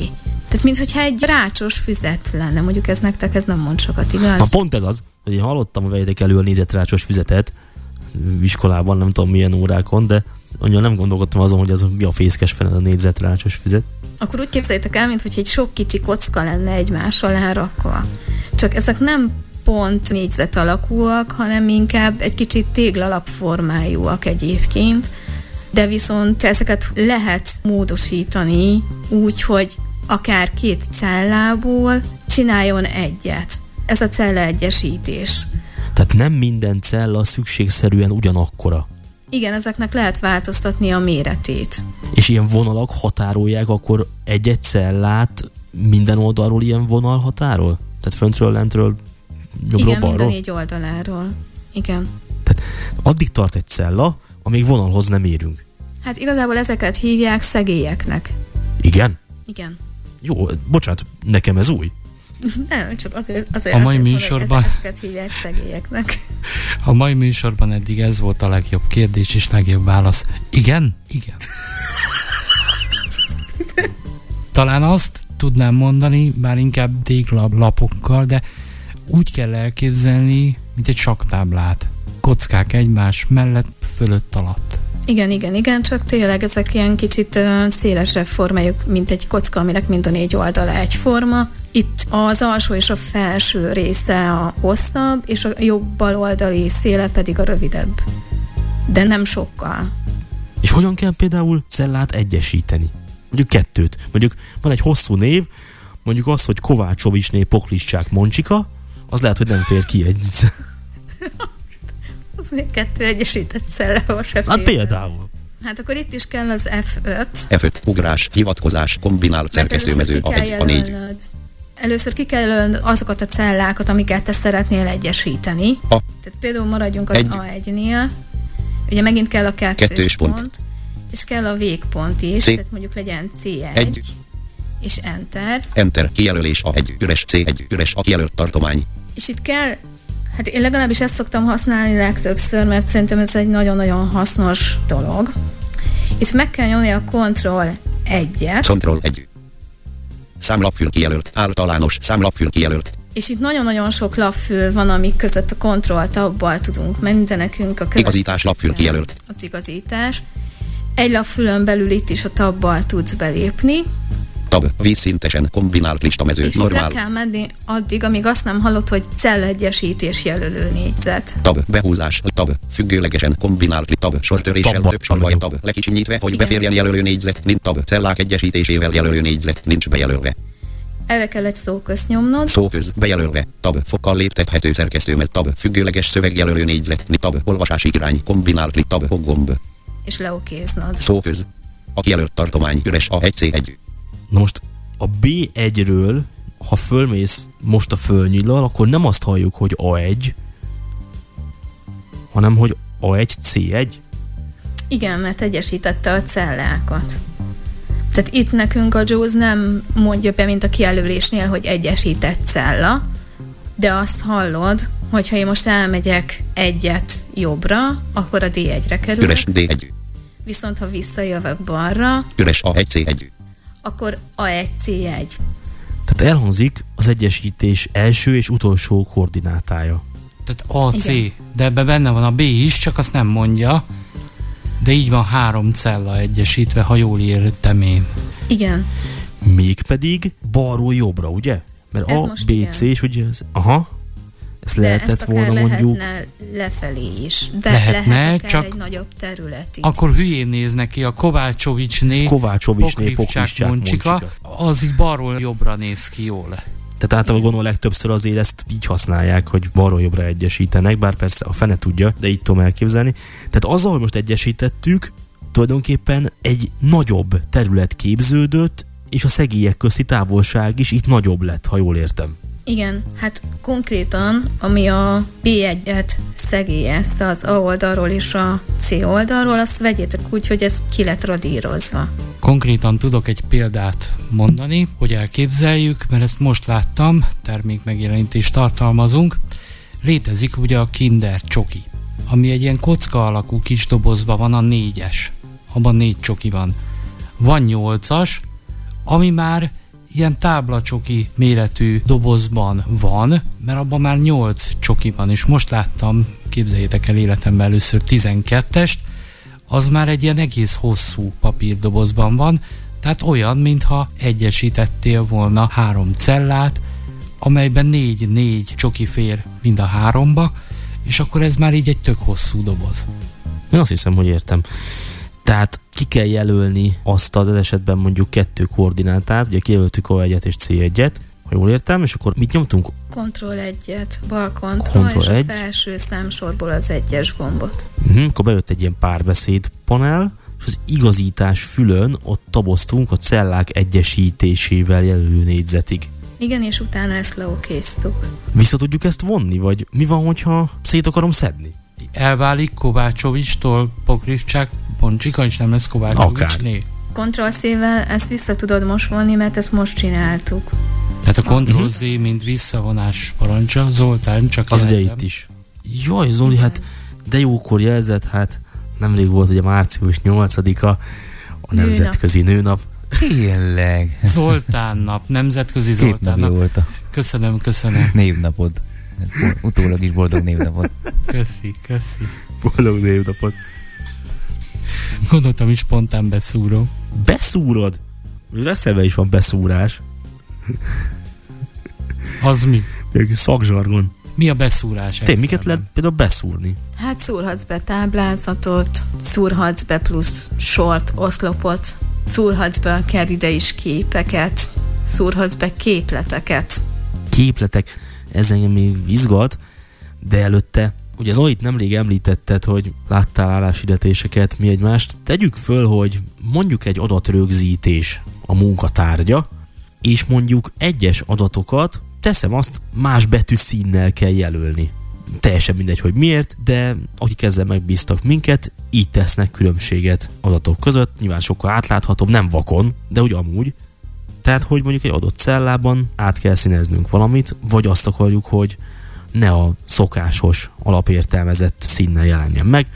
Tehát, mintha egy rácsos füzet lenne, mondjuk ez nektek ez nem mond sokat, igaz? Na pont ez az, hogy én hallottam a vejétek elő a négyzetrácsos füzetet iskolában, nem tudom milyen órákon, de annyira nem gondolkodtam azon, hogy az mi a fészkes fene a négyzetrácsos füzet. Akkor úgy képzeljétek el, mintha egy sok kicsi kocka lenne egymás alá rakva. Csak ezek nem pont négyzet alakúak, hanem inkább egy kicsit téglalapformájúak egyébként, de viszont ezeket lehet módosítani úgy, hogy akár két cellából csináljon egyet. Ez a cella egyesítés. Tehát nem minden cella szükségszerűen ugyanakkora. Igen, ezeknek lehet változtatni a méretét. És ilyen vonalak határolják akkor egy-egy cellát minden oldalról ilyen vonal határol? Tehát föntről, lentről, jobbról, Igen, balról? négy oldaláról. Igen. Addig tart egy cella, amíg vonalhoz nem érünk. Hát igazából ezeket hívják szegélyeknek. Igen? Igen. Jó, bocsánat, nekem ez új. *laughs* Nem, csak azért, azért A mai azért műsorban- ezek- Ezeket hívják szegélyeknek. *laughs* A mai műsorban eddig ez volt a legjobb kérdés és legjobb válasz. Igen? Igen. *laughs* Talán azt tudnám mondani, bár inkább téglapokkal, de úgy kell elképzelni, mint egy saktáblát. Kockák egymás mellett, fölött alatt. Igen, igen, igen, csak tényleg ezek ilyen kicsit szélesebb formájuk, mint egy kocka, aminek mind a négy oldala egyforma. Itt az alsó és a felső része a hosszabb, és a jobb bal oldali széle pedig a rövidebb. De nem sokkal. És hogyan kell például cellát egyesíteni? Mondjuk kettőt. Mondjuk van egy hosszú név, mondjuk az, hogy Kovácsovicsné Pokliszcsák Moncsika, az lehet, hogy nem fér ki egy... *laughs* Az még kettő egyesített cellával se Hát például. Hát akkor itt is kell az F5, F5, ugrás, hivatkozás, kombinált szerkesztőmező, a először 1, ki a kell 4. jelölnöd- Először ki kell jelölnöd azokat a cellákat, amiket te szeretnél egyesíteni. A. Tehát például maradjunk az Egy. A1-nél. Ugye megint kell a kettős, Kettős pont. pont. És kell a végpont is, C. tehát mondjuk legyen C1, Egy. és Enter. Enter, kijelölés, a 1, üres, C1, üres, a kijelölt tartomány. És itt kell, hát én legalábbis ezt szoktam használni legtöbbször, mert szerintem ez egy nagyon-nagyon hasznos dolog. Itt meg kell nyomni a Ctrl 1-et, Control 1. Számlapfül kijelölt, általános, számlapfül kijelölt. És itt nagyon-nagyon sok lapfül van, amik között a kontroll tabbal tudunk menni, de nekünk a Igazítás lapfül kijelölt. Az igazítás. Egy lapfülön belül itt is a tabbal tudsz belépni, Tab, vízszintesen, kombinált listamező, és normál. kell menni addig, amíg azt nem hallod, hogy cellegyesítés jelölő négyzet. Tab, behúzás, tab, függőlegesen, kombinált, tab, sortöréssel, Tabba. több salvaj, tab, lekicsinyítve, hogy Igen. beférjen jelölő négyzet, mint tab, cellák egyesítésével jelölő négyzet, nincs bejelölve. Erre kell egy szóközt nyomnod, Szóköz, bejelölve, tab, fokkal léptethető szerkesztőmet, tab, függőleges szövegjelölő négyzet, tab, olvasási irány, kombinált, tab, gomb, és leokéznod. szóköz. A kijelölt tartomány, üres, a 1C1. Na most a B1-ről, ha fölmész most a fölnyillal, akkor nem azt halljuk, hogy A1, hanem hogy A1, C1. Igen, mert egyesítette a cellákat. Tehát itt nekünk a JAWS nem mondja be, mint a kijelölésnél, hogy egyesített cella, de azt hallod, hogyha én most elmegyek egyet jobbra, akkor a D1-re kerül, Üres, D1. viszont ha visszajövök balra, Üres, a 1C1. Akkor A1C1. Tehát elhangzik az egyesítés első és utolsó koordinátája. Tehát A, C, Igen. de ebbe benne van a B is, csak azt nem mondja. De így van három cella egyesítve, ha jól értem én. Igen, Mégpedig balról jobbra, ugye? Mert Ez A, B, igen. C, és ugye ez, aha, ezt De lehetett ezt akár volna mondjuk... lehetne lefelé is, de Lehetne, lehet akár csak egy nagyobb terület is. Akkor hülyén néz neki a Kovácsovicsné, Kovácsovicsné, Pokrivcsák, Moncsika, Moncsika. az így balról jobbra néz ki jól. Tehát általában gondolom legtöbbször azért ezt így használják, hogy balról jobbra egyesítenek, bár persze a fene tudja, de így tudom elképzelni. Tehát azzal, hogy most egyesítettük, tulajdonképpen egy nagyobb terület képződött, és a szegélyek közti távolság is itt nagyobb lett, ha jól értem. Igen, hát konkrétan, ami a B1-et szegélyezte az A oldalról és a C oldalról, azt vegyétek úgy, hogy ez ki lett radírozva. Konkrétan tudok egy példát mondani, hogy elképzeljük, mert ezt most láttam, termékmegjelenítést tartalmazunk. Létezik ugye a Kinder csoki, ami egy ilyen kocka alakú kis dobozban van a négyes. Abban négy csoki van. Van nyolcas, ami már ilyen táblacsoki méretű dobozban van, mert abban már 8 csoki van, és most láttam, képzeljétek el életemben először 12-est, az már egy ilyen egész hosszú papírdobozban van, tehát olyan, mintha egyesítettél volna három cellát, amelyben négy-négy csoki fér mind a háromba, és akkor ez már így egy tök hosszú doboz. Én azt hiszem, hogy értem. Tehát ki kell jelölni azt az esetben mondjuk kettő koordinátát, ugye kijelöltük a 1 és C1-et, ha jól értem, és akkor mit nyomtunk? Ctrl 1-et, bal kontroll, és Ctrl a egy. felső számsorból az egyes gombot. Uh-huh, akkor bejött egy ilyen párbeszéd panel, és az igazítás fülön ott taboztunk a cellák egyesítésével jelölő négyzetig. Igen, és utána ezt leokéztuk. Vissza tudjuk ezt vonni, vagy mi van, hogyha szét akarom szedni? Elválik Kovácsovistól Pokrivcsák Poncsika, és nem lesz Kovácsovicsné. Ctrl C-vel ezt vissza tudod most vonni, mert ezt most csináltuk. Tehát a Ctrl Z, mint visszavonás parancsa, Zoltán csak Az ugye jelzem. itt is. Jaj, Zoli, hát de jókor jelzett, hát nemrég volt ugye március 8-a, a Nőnap. Nemzetközi Nőnap. Tényleg. Zoltán nap, nemzetközi Zoltán nap. volt a Köszönöm, köszönöm. névnapod. Utólag is boldog névnapod. Köszi, köszi. Boldog névnapot. Gondoltam is spontán beszúró. Beszúrod? Az eszembe is van beszúrás. Az mi? Egy szakzsargon. Mi a beszúrás? Te, miket lehet például beszúrni? Hát szúrhatsz be táblázatot, szúrhatsz be plusz sort, oszlopot, szúrhatsz be akár ide is képeket, szúrhatsz be képleteket. Képletek, ez engem még izgat, de előtte, ugye Zolit nemrég említetted, hogy láttál álláshirdetéseket, mi egymást. Tegyük föl, hogy mondjuk egy adatrögzítés a munkatárgya, és mondjuk egyes adatokat, teszem azt, más betűszínnel kell jelölni. Teljesen mindegy, hogy miért, de akik ezzel megbíztak minket, így tesznek különbséget adatok között, nyilván sokkal átláthatóbb, nem vakon, de úgy amúgy. Tehát, hogy mondjuk egy adott cellában át kell színeznünk valamit, vagy azt akarjuk, hogy ne a szokásos, alapértelmezett színnel jelenjen meg,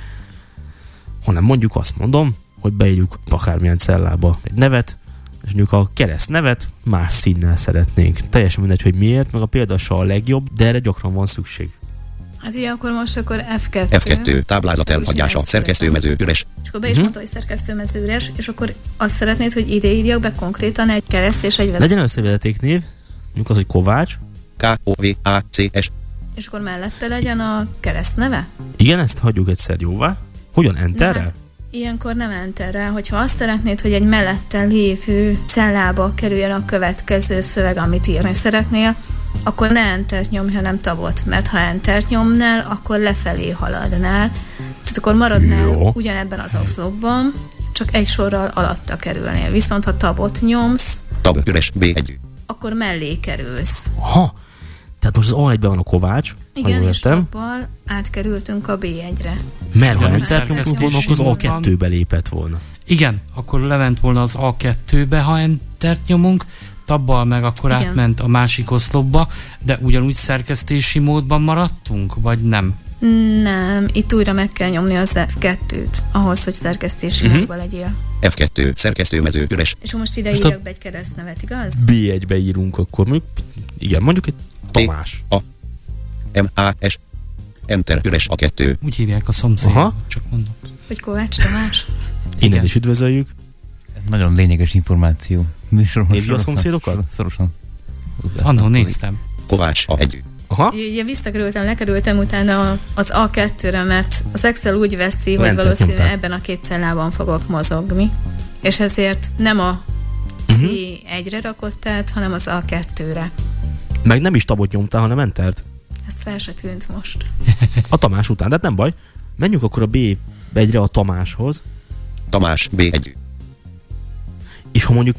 hanem mondjuk azt mondom, hogy beírjuk akármilyen cellába egy nevet, és mondjuk a kereszt nevet más színnel szeretnénk. Teljesen mindegy, hogy miért, meg a példasa a legjobb, de erre gyakran van szükség. Hát ugye akkor most akkor F2. F2, táblázat elhagyása, szerkesztőmező üres, És akkor be is mondta, hogy szerkesztőmező üres, és akkor azt szeretnéd, hogy ide írjak be konkrétan egy kereszt és egy vezető. Legyen összevezetéknév, mondjuk az, hogy Kovács. K, O, V, A, C, S, És akkor mellette legyen a kereszt neve? Igen, ezt hagyjuk egyszer jóvá. Hogyan enterrel? hát, Ilyenkor nem enter rá, hogyha azt szeretnéd, hogy egy mellette lévő cellába kerüljön a következő szöveg, amit írni szeretnél, akkor ne entert nyomj, hanem tabot, mert ha entert nyomnál, akkor lefelé haladnál. Tehát akkor maradnál Jó. ugyanebben az oszlopban, csak egy sorral alatta kerülnél. Viszont ha tabot nyomsz, tab, üres, B1, akkor mellé kerülsz. Ha, tehát most az A1-ben van a Kovács, Igen, és értem, tabbal átkerültünk a B1-re. mert ha Hiszen entertünk volna, akkor az szerkesztési A2-be lépett volna. Igen, akkor lement volna az A2-be, ha entert nyomunk, tabbal meg akkor Igen. átment a másik oszlopba, de ugyanúgy szerkesztési módban maradtunk, vagy nem? Nem, itt újra meg kell nyomni az F2-t, ahhoz, hogy szerkesztési uh-huh. módban legyél. F2, szerkesztőmező üres, És most ide Most a- írjak be egy keresztnevet, igaz? B1-be írunk akkor, mondjuk, igen, mondjuk egy Tamás. M, A, S, Enter, üres, A2, Úgy hívják a szomszéd, Aha. csak mondom. Hogy Kovács Tamás? Innen Igen. is üdvözöljük. Nagyon lényeges információ. Műsorhoz Nézi a szomszédokat? Szorosan. Annó néztem. Kovács, A1, Aha. Ugye visszakerültem, lekerültem utána az A2-re, mert az Excel úgy veszi, hogy valószínűleg ebben a két cellában fogok mozogni. És ezért nem a Mhm. C1-re rakott át, hanem az A2-re. Meg nem is tabot nyomtál, hanem entert. Ez fel se tűnt most. A Tamás után, de hát nem baj. Menjünk akkor a B egyre a Tamáshoz, Tamás B1. és ha mondjuk,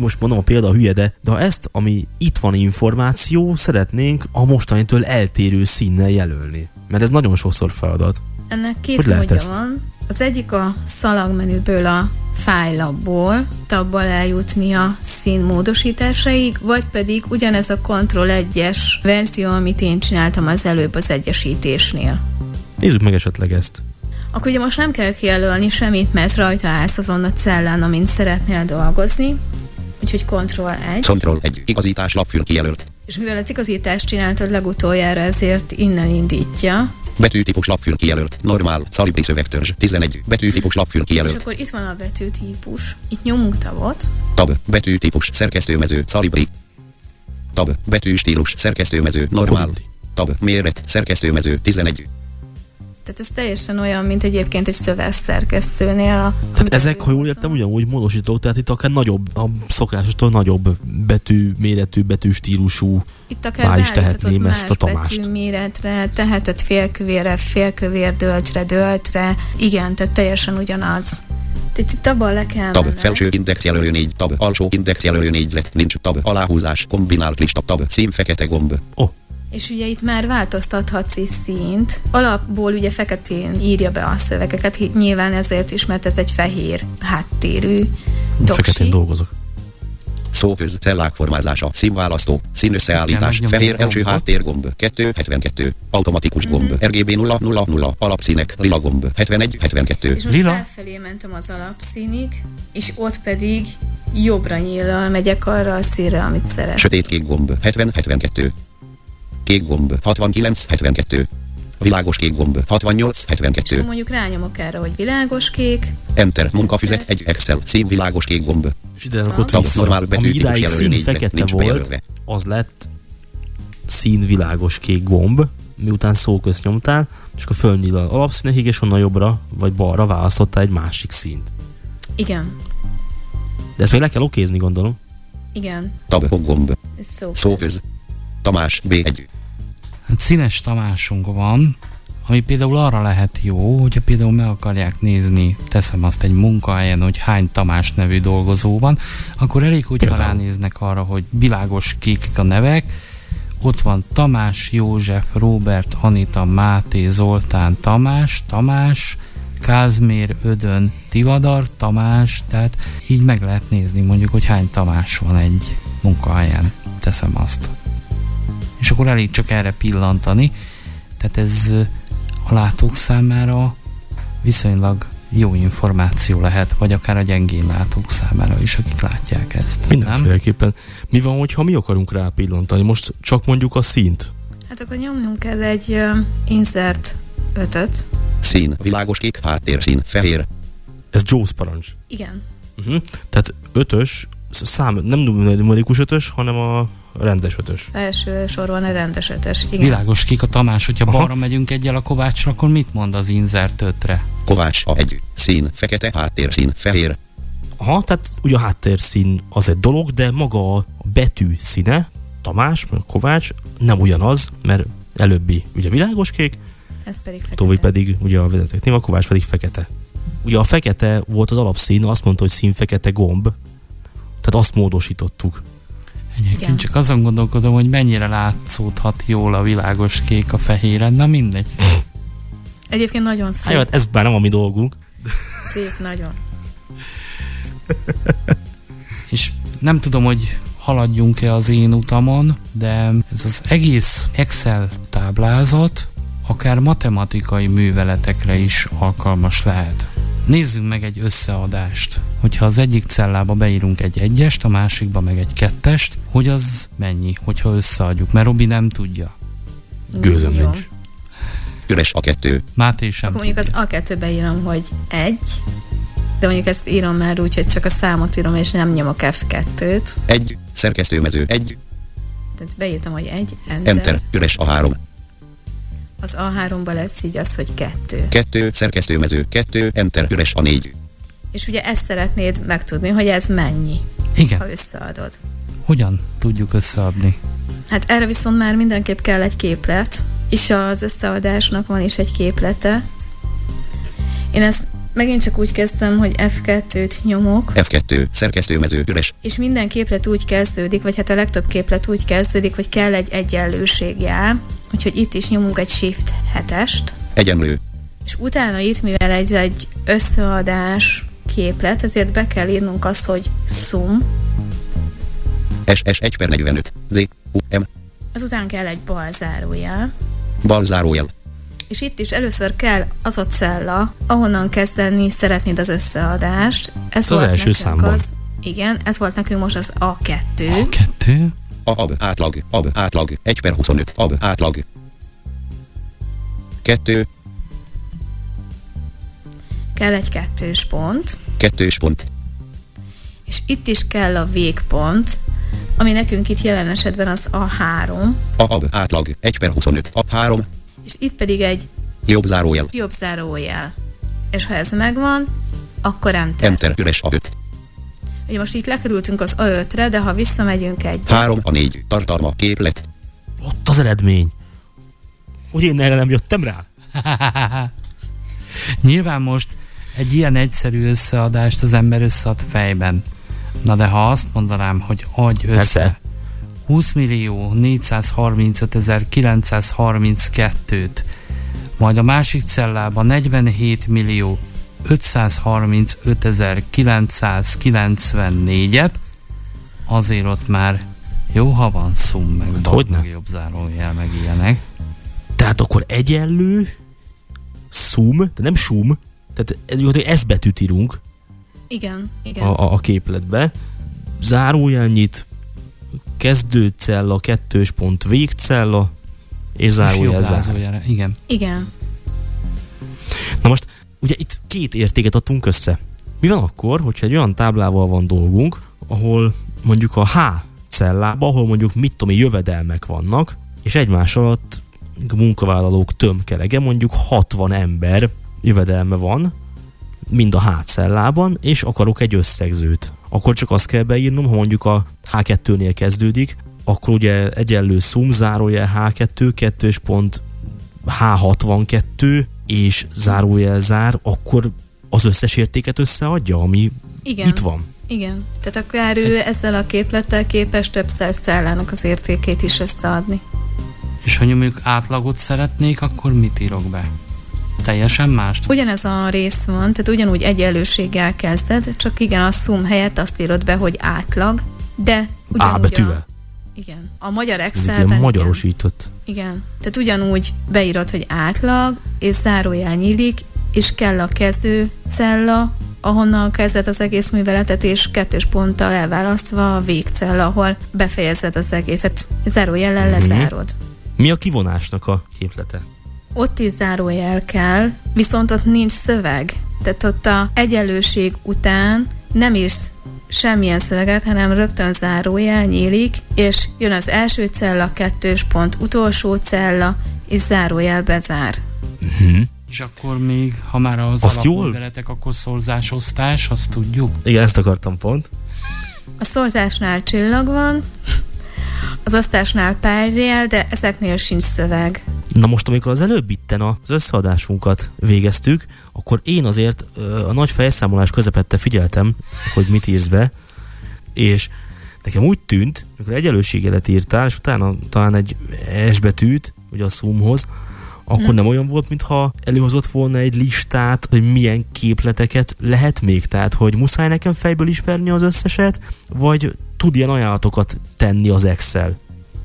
most mondom a példa hülye, de, de ha ezt, ami itt van információ, szeretnénk a mostanitől eltérő színnel jelölni. Mert ez nagyon sokszor feladat. Ennek két Hogy módja ezt? van. Az egyik a szalagmenüből a fájlapból tabbal eljutni a szín módosításaig, vagy pedig ugyanez a Ctrl 1-es verzió, amit én csináltam az előbb az egyesítésnél. Nézzük meg esetleg ezt. Akkor ugye most nem kell kijelölni semmit, mert rajta állsz azon a cellán, amint szeretnél dolgozni. Úgyhogy Ctrl 1. Control 1. Igazítás lapfül kijelölt. És mivel az igazítást csináltad legutoljára, ezért innen indítja. Betűtípus lapfül kijelölt. Normál. Calibri szövegtörzs. 11. Betűtípus lapfül És kijelölt. akkor itt van a betűtípus. Itt nyomunk tabot. Tab. Betűtípus. Szerkesztőmező. Calibri. Tab. Betűstílus. Szerkesztőmező. Normál. Tab. Méret. Szerkesztőmező. 11. Tehát ez teljesen olyan, mint egyébként egy szövegszerkesztőnél. A, Tehát ezek, ha jól értem, ugyanúgy módosítók, tehát itt akár nagyobb, a szokásostól nagyobb betű, méretű, betűstílusú. Itt akár Rá is tehetném más ezt a Tamást. betűméretre, teheted félkövérre, félkövér döltre, döltre. Igen, tehát teljesen ugyanaz. Tehát itt abban le kell Tab. menned. Felső index jelölő 4. Tab. Alsó index jelölő 4. Nincs. Tab. Aláhúzás. Kombinált lista. Tab. Szín fekete gomb. Oh, És ugye itt már változtathatsz is színt. Alapból ugye feketén írja be a szövegeket, nyilván ezért is, mert ez egy fehér háttérű feketén doksi. dolgozok. Szóköz, cellák formázása, színválasztó, színösszeállítás, fehér első gombot. háttérgomb, 272, automatikus gomb, RGB 000, alapszínek, lila gomb, 71, 72. És most Lila? felfelé mentem az alapszínig, és ott pedig jobbra nyíllal megyek arra a színre, amit szeretek. Sötétkék gomb, 70, 72. Kék gomb, 69, 72. Világos kék gomb, 68, És 72. akkor mondjuk rányomok erre, hogy világos kék, Enter, munkafüzet, egy Excel, szín világos kék gomb. És ide Tab, vissza. normál Ami idáig jelölő szín fekete nincs volt, bejelölve. az lett szín világos kék gomb, miután szóközt nyomtál, és akkor fölnyíl a alapszínekig, és onnan jobbra vagy balra választottál egy másik színt. igen, De ezt még le kell okézni, gondolom. igen, Tab, gomb, szóköz. Tamás, B1. Hát színes Tamásunk van, ami például arra lehet jó, hogyha például meg akarják nézni, teszem azt egy munkahelyen, hogy hány Tamás nevű dolgozó van, akkor elég, hogyha Például. ránéznek arra, hogy világos kékek a nevek, ott van Tamás, József, Róbert, Anita, Máté, Zoltán, Tamás, Tamás, Kázmér, Ödön, Tivadar, Tamás, tehát így meg lehet nézni mondjuk, hogy hány Tamás van egy munkahelyen, teszem azt. És akkor elég csak erre pillantani, tehát ez ö, a látók számára viszonylag jó információ lehet, vagy akár a gyengén látók számára is, akik látják ezt. Nem? Mindenféleképpen. Mi van, hogyha mi akarunk rá pillantani? Most csak mondjuk a színt. Hát akkor nyomjunk kell egy uh, insert ötöt. Szín, világos kék, háttérszín, fehér. Ez Jaws parancs. Igen. Uh-huh. Tehát ötös, sz- szám, nem numerikus ötös, hanem a rendes ötös. Felső sorban a rendes ötös. Igen. Világos kék a Tamás, hogyha Aha. balra megyünk egyel a Kovácsra, akkor mit mond az insert ötre? Kovács, a egy. Szín, fekete, háttérszín, fehér. Aha, tehát ugye a háttérszín az egy dolog, de maga a betű színe, Tamás, meg Kovács nem ugyanaz, mert előbbi ugye világos kék, Ez pedig fekete. Tovi pedig ugye a vezeték név, a Kovács pedig fekete. Ugye a fekete volt az alapszín, azt mondta, hogy színfekete gomb, tehát azt módosítottuk. Egyébként Igen. csak azon gondolkodom, hogy mennyire látszódhat jól a világos kék a fehéren, na mindegy. Egyébként nagyon szép. Hát jó, hát ez már nem a mi dolgunk. Szép, nagyon. És nem tudom, hogy haladjunk-e az én utamon, de ez az egész Excel táblázat akár matematikai műveletekre is alkalmas lehet. Nézzünk meg egy összeadást. Hogyha az egyik cellába beírunk egy egyest, a másikba meg egy kettest, hogy az mennyi, hogyha összeadjuk, mert Robi nem tudja. Gőzöm nincs. Üres a kettő. Máté sem Akkor mondjuk tudja. az A2-be írom, hogy egy, de mondjuk ezt írom már úgy, hogy csak a számot írom, és nem nyomok F2-t. Egy. Szerkesztőmező. Egy. Tehát beírtam, hogy egy, enter. Enter, üres A3. Az A3-ba lesz így az, hogy kettő. 2, szerkesztőmező 2, Enter, üres A4. És ugye ezt szeretnéd megtudni, hogy ez mennyi, Igen. ha összeadod. Hogyan tudjuk összeadni? Hát erre viszont már mindenképp kell egy képlet, és az összeadásnak van is egy képlete. Én ezt megint csak úgy kezdtem, hogy F2-t nyomok, F2, szerkesztőmező üres. és minden képlet úgy kezdődik, vagy hát a legtöbb képlet úgy kezdődik, hogy kell egy egyenlőségjel, úgyhogy itt is nyomunk egy Shift 7-est, Egyenlő. és utána itt, mivel ez egy összeadás képlet, ezért be kell írnunk azt, hogy sum, SS 1 per 45. Z, U, M. azután kell egy bal zárójel, Bal zárójel. és itt is először kell az a cella, ahonnan kezdeni szeretnéd az összeadást. Ez az első számban. Az, igen, ez volt nekünk most az A2. A kettő. A ab átlag, ab átlag, 1 per 25, ab átlag. 2, Kell egy kettős pont, kettős pont. és itt is kell a végpont, ami nekünk itt jelen esetben az A3, A ab átlag, 1 per 25, ab 3, és itt pedig egy jobb zárójel. jobb zárójel. És ha ez megvan, akkor enter. Enter, üres A5. Ugye most itt lekerültünk az A5-re, de ha visszamegyünk egy 3, a 4, tartalma, képlet. Ott az eredmény. Hogy én erre nem jöttem rá? *laughs* Nyilván most egy ilyen egyszerű összeadást az ember összead fejben. Na de ha azt mondanám, hogy adj össze Persze. 20 millió 435 ezer 932-t, majd a másik cellában 47 millió 535 ezer 994-et, azért ott már jó, ha van szum, meg bal, hogyne? jobb zárójel, meg ilyenek. Tehát akkor egyenlő, szum, de nem sum, tehát ez, ez betűt írunk Igen, igen. a, a, a képletbe. Zárójel nyit, kezdő cella, kettős pont, végcella, és zárójel zár. zárójelre, Igen. Igen. Na most, ugye itt két értéket adtunk össze. Mi van akkor, hogyha egy olyan táblával van dolgunk, ahol mondjuk a H cellába, ahol mondjuk mit tudom, én, jövedelmek vannak, és egymás alatt munkavállalók tömkelege, mondjuk 60 ember jövedelme van, mind a H cellában, és akarok egy összegzőt. Akkor csak azt kell beírnom, ha mondjuk a H2-nél kezdődik, akkor ugye egyenlő szum zárójel H2, kettős pont H62 és zárójel zár, akkor az összes értéket összeadja, ami Igen. itt van. Igen. Tehát akár ő ezzel a képlettel képes több száz cellának az értékét is összeadni. És ha mondjuk átlagot szeretnék, akkor mit írok be? Teljesen mást? Ugyanez a rész van, tehát ugyanúgy egyenlőséggel kezded, csak igen, a szum helyett azt írod be, hogy átlag, de A ugyanúgy betűvel. A, igen. A magyar Excelben magyarosított. Igen, igen. Tehát ugyanúgy beírod, hogy átlag, és zárójel nyílik, és kell a kezdő cella, ahonnan kezded az egész műveletet, és kettős ponttal elválasztva a végcella, ahol befejezed az egészet, zárójellel lezárod. Mi a kivonásnak a képlete? Ott is zárójel kell, viszont ott nincs szöveg. Tehát ott a egyenlőség után nem írsz semmilyen szöveget, hanem rögtön zárójel nyílik, és jön az első cella, kettős pont, utolsó cella, és zárójel bezár. És akkor még, ha már az Azt jól- akkor szorzás-osztás, azt tudjuk. Igen, ezt akartam pont. A szorzásnál csillag van, az osztásnál párjel, de ezeknél sincs szöveg. Na most, amikor az előbb itten az összeadásunkat végeztük, akkor én azért a nagy felszámolás közepette figyeltem, hogy mit írsz be, és nekem úgy tűnt, amikor egyenlőségelet írtál, és utána talán egy S betűt, ugye a szumhoz, akkor Mhm. nem olyan volt, mintha előhozott volna egy listát, hogy milyen képleteket lehet még. Tehát, hogy muszáj nekem fejből ismerni az összeset, vagy tud ilyen ajánlatokat tenni az Excel.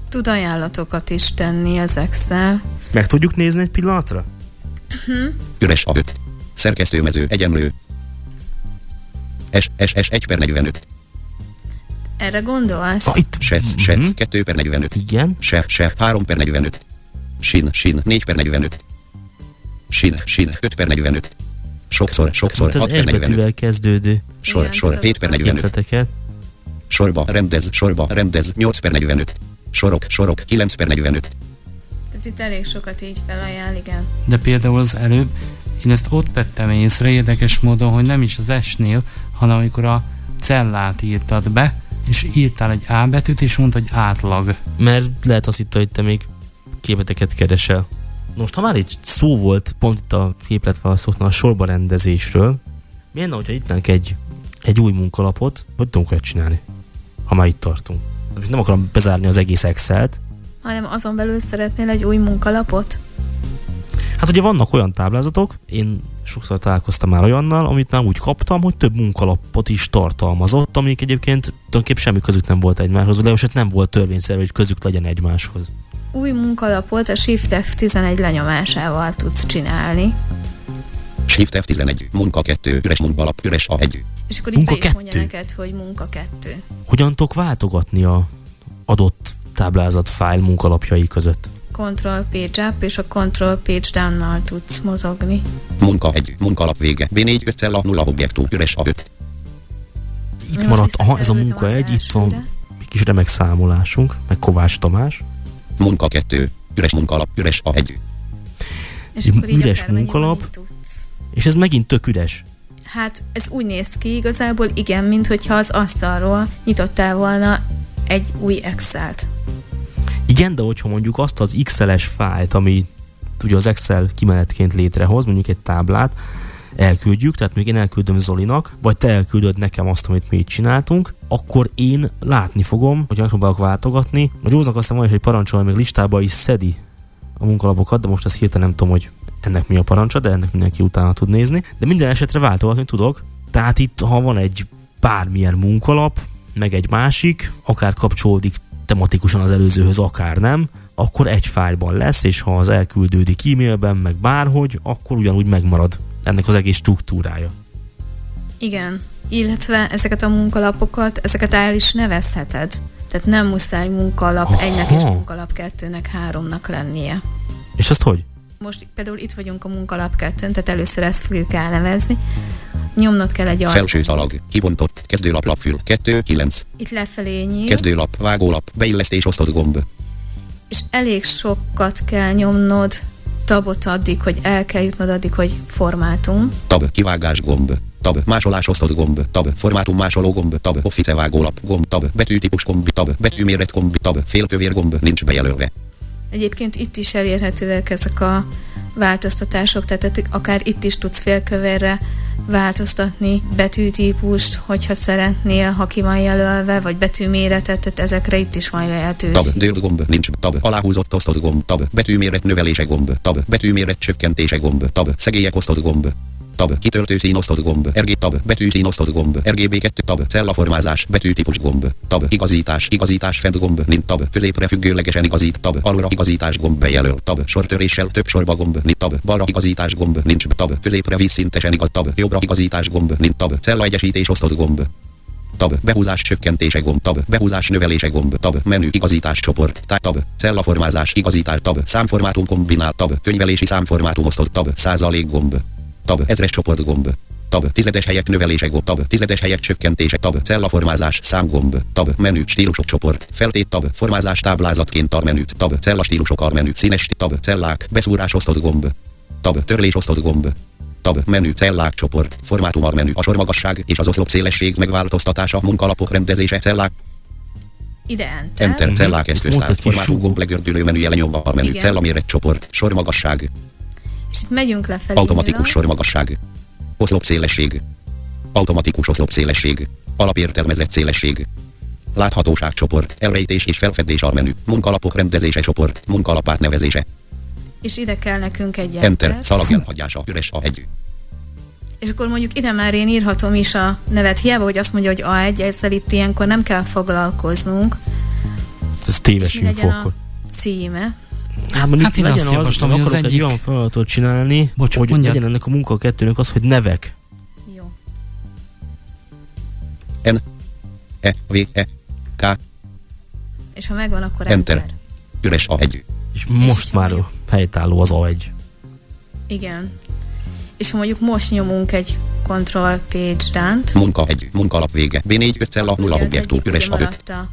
Tud ajánlatokat is tenni az Excel. Ezt meg tudjuk nézni egy pillanatra? Üres A5. Szerkesztőmező egyenlő. S, S, S 1 per 45. Erre gondolsz? Ah, itt. Sec, sec 2 per 45. Igen. Chef, chef 3 per 45. Sin, sin 4 per 45. Sin, sin 5 per 45. Sokszor, sokszor az 6 per S 45. betűvel kezdődő Sor, Igen, sor tudod, 7 per 45. képleteket. Sorba rendez, sorba rendez 8 per 45. Sorok, sorok, 9 per 45. Tehát itt elég sokat így felajánl, igen. De például az előbb, én ezt ott vettem észre érdekes módon, hogy nem is az S-nél, hanem amikor a cellát írtad be, és írtál egy A betűt, és mondta, hogy átlag. Mert lehet azt hitte, hogy te még képeteket keresel. Most, ha már itt szó volt pont itt a képletválasztóknál a sorba rendezésről, milyen hogyha itt egy, egy új munkalapot, hogy tudunk olyat csinálni, ha már itt tartunk. Nem akarom bezárni az egész Excel-t, Hanem azon belül szeretnél egy új munkalapot? Hát ugye vannak olyan táblázatok, én sokszor találkoztam már olyannal, amit már úgy kaptam, hogy több munkalapot is tartalmazott, amik egyébként tulajdonképp semmi közük nem volt egymáshoz, vagy legalábbis nem volt törvényszerű, hogy közük legyen egymáshoz. Új munkalapot a Shift F11 lenyomásával tudsz csinálni. Shift F11, munka 2, üres munkalap, üres a 1. És akkor Munka itt be is mondja neked, hogy munka 2. Hogyan tudok váltogatni a adott táblázat fájl munkalapjai között? Control Page Up és a Control Page Down-nal tudsz mozogni. Munka 1, munkalap vége. B4 5 cella 0 objektum, üres a 5. Itt Most maradt, aha, ez a munka az egy, itt van egy kis remek számolásunk, meg Kovács Tamás. Munka 2, üres munkalap, üres a 1. És üres munkalap. És ez megint tök üres. Hát ez úgy néz ki igazából, igen, mint hogyha az asztalról nyitottál volna egy új Excel-t. Igen, de hogyha mondjuk azt az XL-es fájlt, ami ugye az Excel kimenetként létrehoz, mondjuk egy táblát, elküldjük, tehát még én elküldöm Zolinak, vagy te elküldöd nekem azt, amit mi itt csináltunk, akkor én látni fogom, hogy próbálok váltogatni. A Józnak aztán van is egy parancsolja, még listába is szedi a munkalapokat, de most azt hirtelen nem tudom, hogy ennek mi a parancsa, de ennek mindenki utána tud nézni. De minden esetre váltogatni tudok. Tehát itt, ha van egy bármilyen munkalap, meg egy másik, akár kapcsolódik tematikusan az előzőhöz, akár nem, akkor egy fájlban lesz, és ha az elküldődik e-mailben, meg bárhogy, akkor ugyanúgy megmarad ennek az egész struktúrája. Igen, illetve ezeket a munkalapokat, ezeket el is nevezheted. Tehát nem muszáj munkalap Aha. egynek és munkalap kettőnek, háromnak lennie. És azt hogy? Most például itt vagyunk a munkalap kettőn, tehát először ezt fogjuk elnevezni. Nyomnod kell egy alt. Felső szalag, kibontott, kezdőlap lapfül, 2, 9. Itt lefelé nyíl, Kezdőlap, vágólap, beillesztés osztott gomb. és elég sokat kell nyomnod tabot addig, hogy el kell jutnod addig, hogy formátum. Tab, kivágás gomb. Tab, másolás osztott gomb. Tab, formátum másoló gomb. Tab, office vágólap gomb. Tab, betűtípus gomb. Tab, betűméret gomb. Tab, félkövér gomb. Nincs bejelölve. Egyébként itt is elérhetőek ezek a változtatások, tehát akár itt is tudsz félkövérre változtatni betűtípust, hogyha szeretnél, ha ki van jelölve, vagy betűméretet, tehát ezekre itt is van Tab, lehetőség. dőlt gomb. Nincs. Tab, aláhúzott osztott gomb. Tab, betűméret növelése gomb. Tab, betűméret csökkentése gomb. Tab, szegélyek osztott gomb. Tab, kitöltő szín osztott gomb. RG tab, betűszín osztott gomb. RGB2 tab, cellaformázás, betűtípus gomb. Tab, igazítás, igazítás fent gomb. Nint tab, középre függőlegesen igazít. Tab, alulra igazítás gomb bejelöl. Tab, sortöréssel több sorba gomb. Nint tab, balra igazítás gomb. Nincs. Tab, középre vízszintesen igaz. Tab, jobbra igazítás gomb. Nint tab, cellaegyesítés osztott gomb. Tab, behúzás csökkentése gomb, tab, behúzás növelése gomb, tab, menü igazítás csoport, tab, cellaformázás igazítás, tab, számformátum kombinál, tab, könyvelési számformátum osztott, tab, százalék gomb, tab, ezres csoport gomb, tab, tizedes helyek növelése gomb, tab, tizedes helyek csökkentése, tab, cellaformázás számgomb, tab, menü stílusok csoport, feltét, tab, formázás táblázatként menü, tab, cellastílusok armenü, színes, tab, cellák, beszúrás osztott gomb, tab, törlés osztott gomb, Tab, menü, cellák, csoport, formátum armenü, a sormagasság és az oszlop szélesség megváltoztatása, munkalapok rendezése, cellák, Ide enter. enter, Mhm. cellák Volt eszköztár, súgó. gomb legördülő menüje lenyomva a menü, Igen. cellaméret csoport, sormagasság, És itt megyünk lefelé. automatikus nyilván. sormagasság, oszlop szélesség, automatikus oszlop szélesség, alapértelmezett szélesség, láthatóság csoport, elrejtés és felfedés almenü, munkalapok rendezése csoport, munkalap átnevezése, És ide kell nekünk egy enter, enter. szalag elhagyása, üres a egy. És akkor mondjuk ide már én írhatom is a nevet, hiába, hogy azt mondja, hogy A1, ezzel itt ilyenkor nem kell foglalkoznunk. Ez És téves mi legyen info a címe? Hát Hát én legyen azt az, javaslom, hogy hogy az akarok egy egyik- olyan feladatot csinálni, Bocs, hogy mondjad. legyen ennek a munka kettőnek az, hogy nevek. Jó. N, E, V, E, K, És ha megvan, akkor Enter. enter. üres a egy. És most is már mondjuk. helytálló az A1. Igen. És ha mondjuk most nyomunk egy Control Page Down-t, Munka egy, munkalap vége, B4 5 cella 0 ugye az objektum, egyik üres ugye a öt. maradt a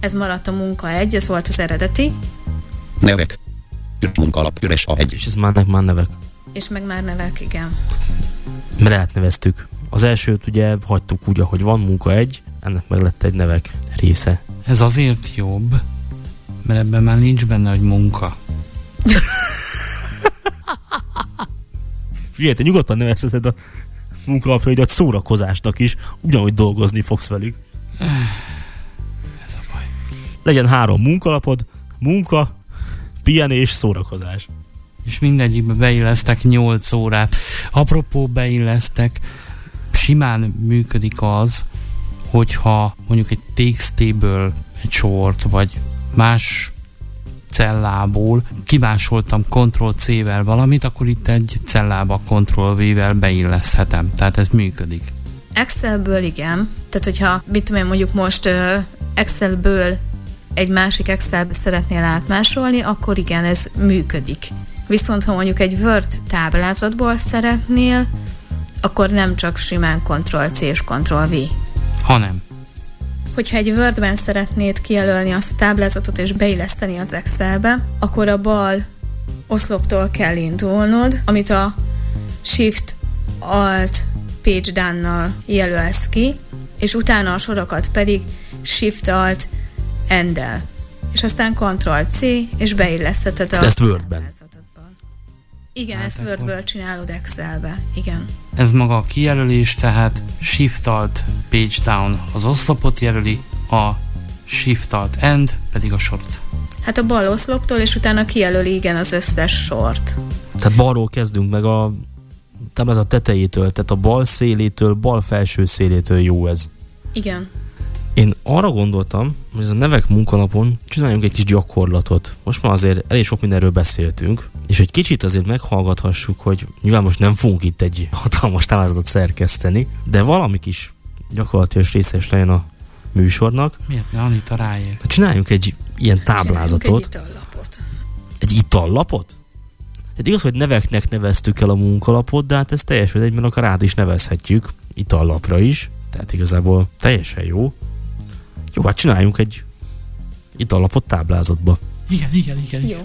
Ez maradt a munka egy, ez volt az eredeti, Nevek. Munka alap üres a egy. És ez már, már nevek. és meg már nevek, igen. Mert átneveztük. Az elsőt ugye hagytuk úgy, ahogy van munka egy, ennek meg lett egy nevek része. Ez azért jobb, mert ebben már nincs benne, hogy munka. *laughs* Figyelj, te nyugodtan nevezheted a munkaalapjaidat szórakozásnak is, ugyanúgy dolgozni fogsz velük. Ez a baj. Legyen három munkalapod, munka, pihenés, szórakozás. És mindegyikbe beillesztek 8 órát. Apropó beillesztek, simán működik az, hogyha mondjuk egy TXT-ből egy sort, vagy más cellából kimásoltam Ctrl-C-vel valamit, akkor itt egy cellába Ctrl-V-vel beilleszthetem. Tehát ez működik. Excelből igen. Tehát, hogyha, mit tudom én, mondjuk most Excelből egy másik Excelbe szeretnél átmásolni, akkor igen, ez működik. Viszont ha mondjuk egy Word táblázatból szeretnél, akkor nem csak simán Ctrl-C és Ctrl-V. Hanem. Hogyha egy Wordben szeretnéd kijelölni azt a táblázatot és beilleszteni az Excelbe, akkor a bal oszloptól kell indulnod, amit a Shift Alt Page Done-nal jelölsz ki, és utána a sorokat pedig Shift Alt Endel. És aztán Ctrl C, és beillesztheted a Ezt Wordben. Igen, Hát ezt akkor- Wordből csinálod Excelbe. Igen. Ez maga a kijelölés, tehát Shift Alt Page Down az oszlopot jelöli, a Shift Alt End pedig a sort. Hát a bal oszloptól, és utána kijelöli igen az összes sort. Tehát balról kezdünk meg a táblázat tetejétől, tehát a bal szélétől, bal felső szélétől jó ez. Igen. Én arra gondoltam, hogy ez a nevek munkanapon csináljunk egy kis gyakorlatot. Most már azért elég sok mindenről beszéltünk, és egy kicsit azért meghallgathassuk, hogy nyilván most nem fogunk itt egy hatalmas táblázatot szerkeszteni, de valami kis gyakorlatilag részes legyen a műsornak. Miért ne Anita ráér? Hát Csináljunk egy ilyen Csináljunk táblázatot, Egy itallapot. egy itallapot? Hát igaz, hogy neveknek neveztük el a munkalapot, de hát ez teljesen egyben akár át is nevezhetjük itallapra is. Tehát igazából teljesen jó. Jó, hát csináljunk egy itallapot táblázatba. Igen, igen, igen. Jó.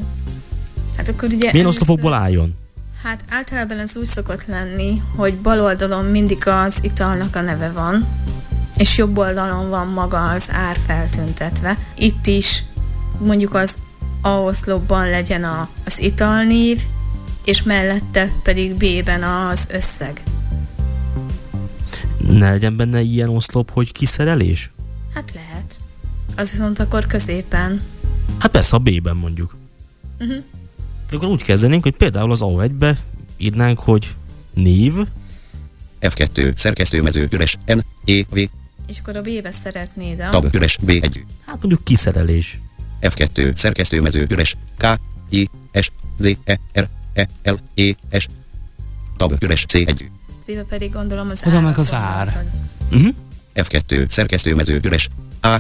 Hát akkor ugye... Milyen oszlopokból álljon? Hát általában ez úgy szokott lenni, hogy bal oldalon mindig az italnak a neve van, és jobb oldalon van maga az ár feltüntetve. Itt is mondjuk az A oszlopban legyen a, az italnév, és mellette pedig B-ben az összeg. Ne legyen benne ilyen oszlop, hogy kiszerelés? Hát lehet. Az viszont akkor középen. Hát persze a B-ben mondjuk. Uh-huh. De akkor úgy kezdenénk, hogy például az A1-be írnánk, hogy név, F2, szerkesztőmező, üres, N, E, V, És akkor a B-be szeretnéd a... tab, üres, B1, hát mondjuk kiszerelés. F2, szerkesztőmező, üres, K, I, S, Z, E, R, E, L, E, S, tab, üres, C1, C-be pedig gondolom az Oda meg az ár. gondoltad. Uh-huh. F2, szerkesztőmező, üres, A,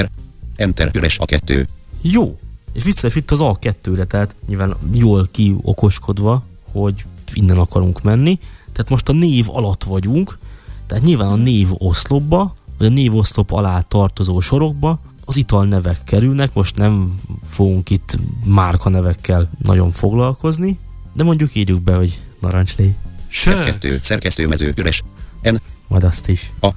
R, Enter, üres, A2, Jó. És is itt az A2-re, tehát nyilván jól kiokoskodva, hogy innen akarunk menni. Tehát most a név alatt vagyunk, tehát nyilván a név oszlopba, vagy a név oszlop alá tartozó sorokba az italnevek kerülnek, most nem fogunk itt márka nevekkel nagyon foglalkozni, de mondjuk írjuk be, hogy narancslé, Sör. F2, szerkesztőmező, üres, N, majd azt is. A,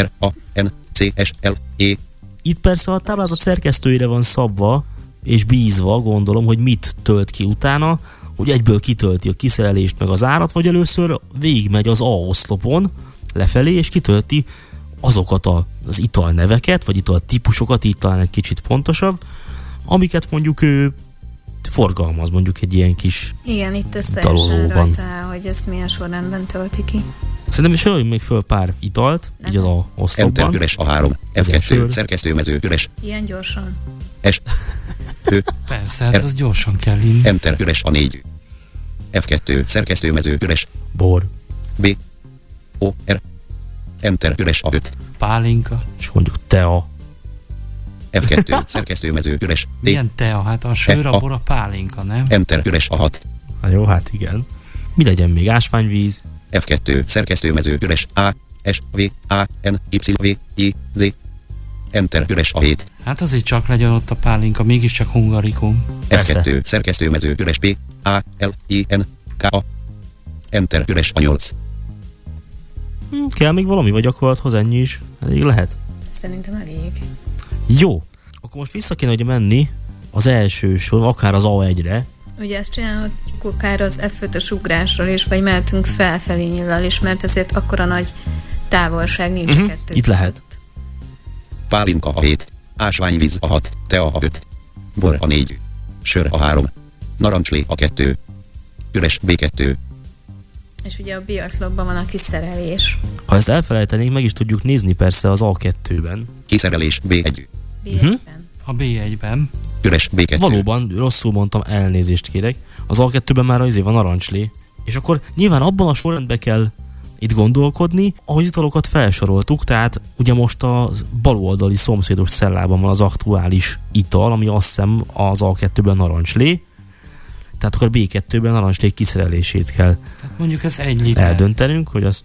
R, A, N, C, S, L, E, Itt persze a táblázat szerkesztőire van szabva, és bízva gondolom, hogy mit tölt ki utána, hogy egyből kitölti a kiszerelést meg az árat, vagy először végigmegy az A oszlopon lefelé, és kitölti azokat a, az italneveket, vagy ital típusokat, így talán egy kicsit pontosabb, amiket mondjuk ő forgalmaz, mondjuk egy ilyen kis... Igen, itt ez teljesen rajta hogy ezt milyen sorrendben tölti ki. Szerintem soroljunk még föl pár italt, így az A Enter, oszlopban. üres, A3, Ugye, sör. F2, szerkesztőmező, üres, Ilyen gyorsan. S, Ö, Persze, hát az gyorsan kell inni. Enter, üres, A4, F2, szerkesztőmező, üres, Bor, B, O, R, Enter, üres, A5, Pálinka. és mondjuk tea. F2, szerkesztőmező, üres, D, Milyen tea? Hát a sör, a a- bor, a pálinka, nem? Enter, üres, A6, Na jó, hát igen. Mi legyen még? Ásványvíz, F2, szerkesztőmező, üres, A, S, V, A, N, Y, V, I, Z, Enter üres a 7. Hát azért csak legyen ott a pálinka, mégiscsak hungarikum. Persze. F2 szerkesztőmező üres P, A, L, I, N, K, A. Enter üres a 8. Hm, kell még valami, vagy gyakorlathoz ennyi is? Elég lehet. Szerintem elég. Jó. Akkor most vissza kéne hogy menni az első sor, akár az A1-re. Ugye ezt csinálhatjuk akár az F5-ös ugrásról is, vagy mehetünk felfelé nyillal is, mert ezért akkora nagy távolság nincs a kettő itt lehet. Pálinka a 7. Ásványvíz a 6. Tea a 5. Bor a 4. Sör a 3. Narancslé a 2. Üres B2. És ugye a biaszlopban van a kiszerelés. Ha ezt elfelejtenénk, meg is tudjuk nézni persze az A2-ben. Kiszerelés B1. B1-ben. A B1-ben. Üres B2. Valóban, rosszul mondtam, elnézést kérek. Az A2-ben már az van narancslé. És akkor nyilván abban a sorrendben kell itt gondolkodni, ahogy italokat felsoroltuk, tehát ugye most a baloldali szomszédos cellában van az aktuális ital, ami azt hiszem az A2-ben narancslé, tehát akkor B2-ben narancslé kiszerelését kell Tehát mondjuk ez egy liter. eldöntenünk, hogy azt...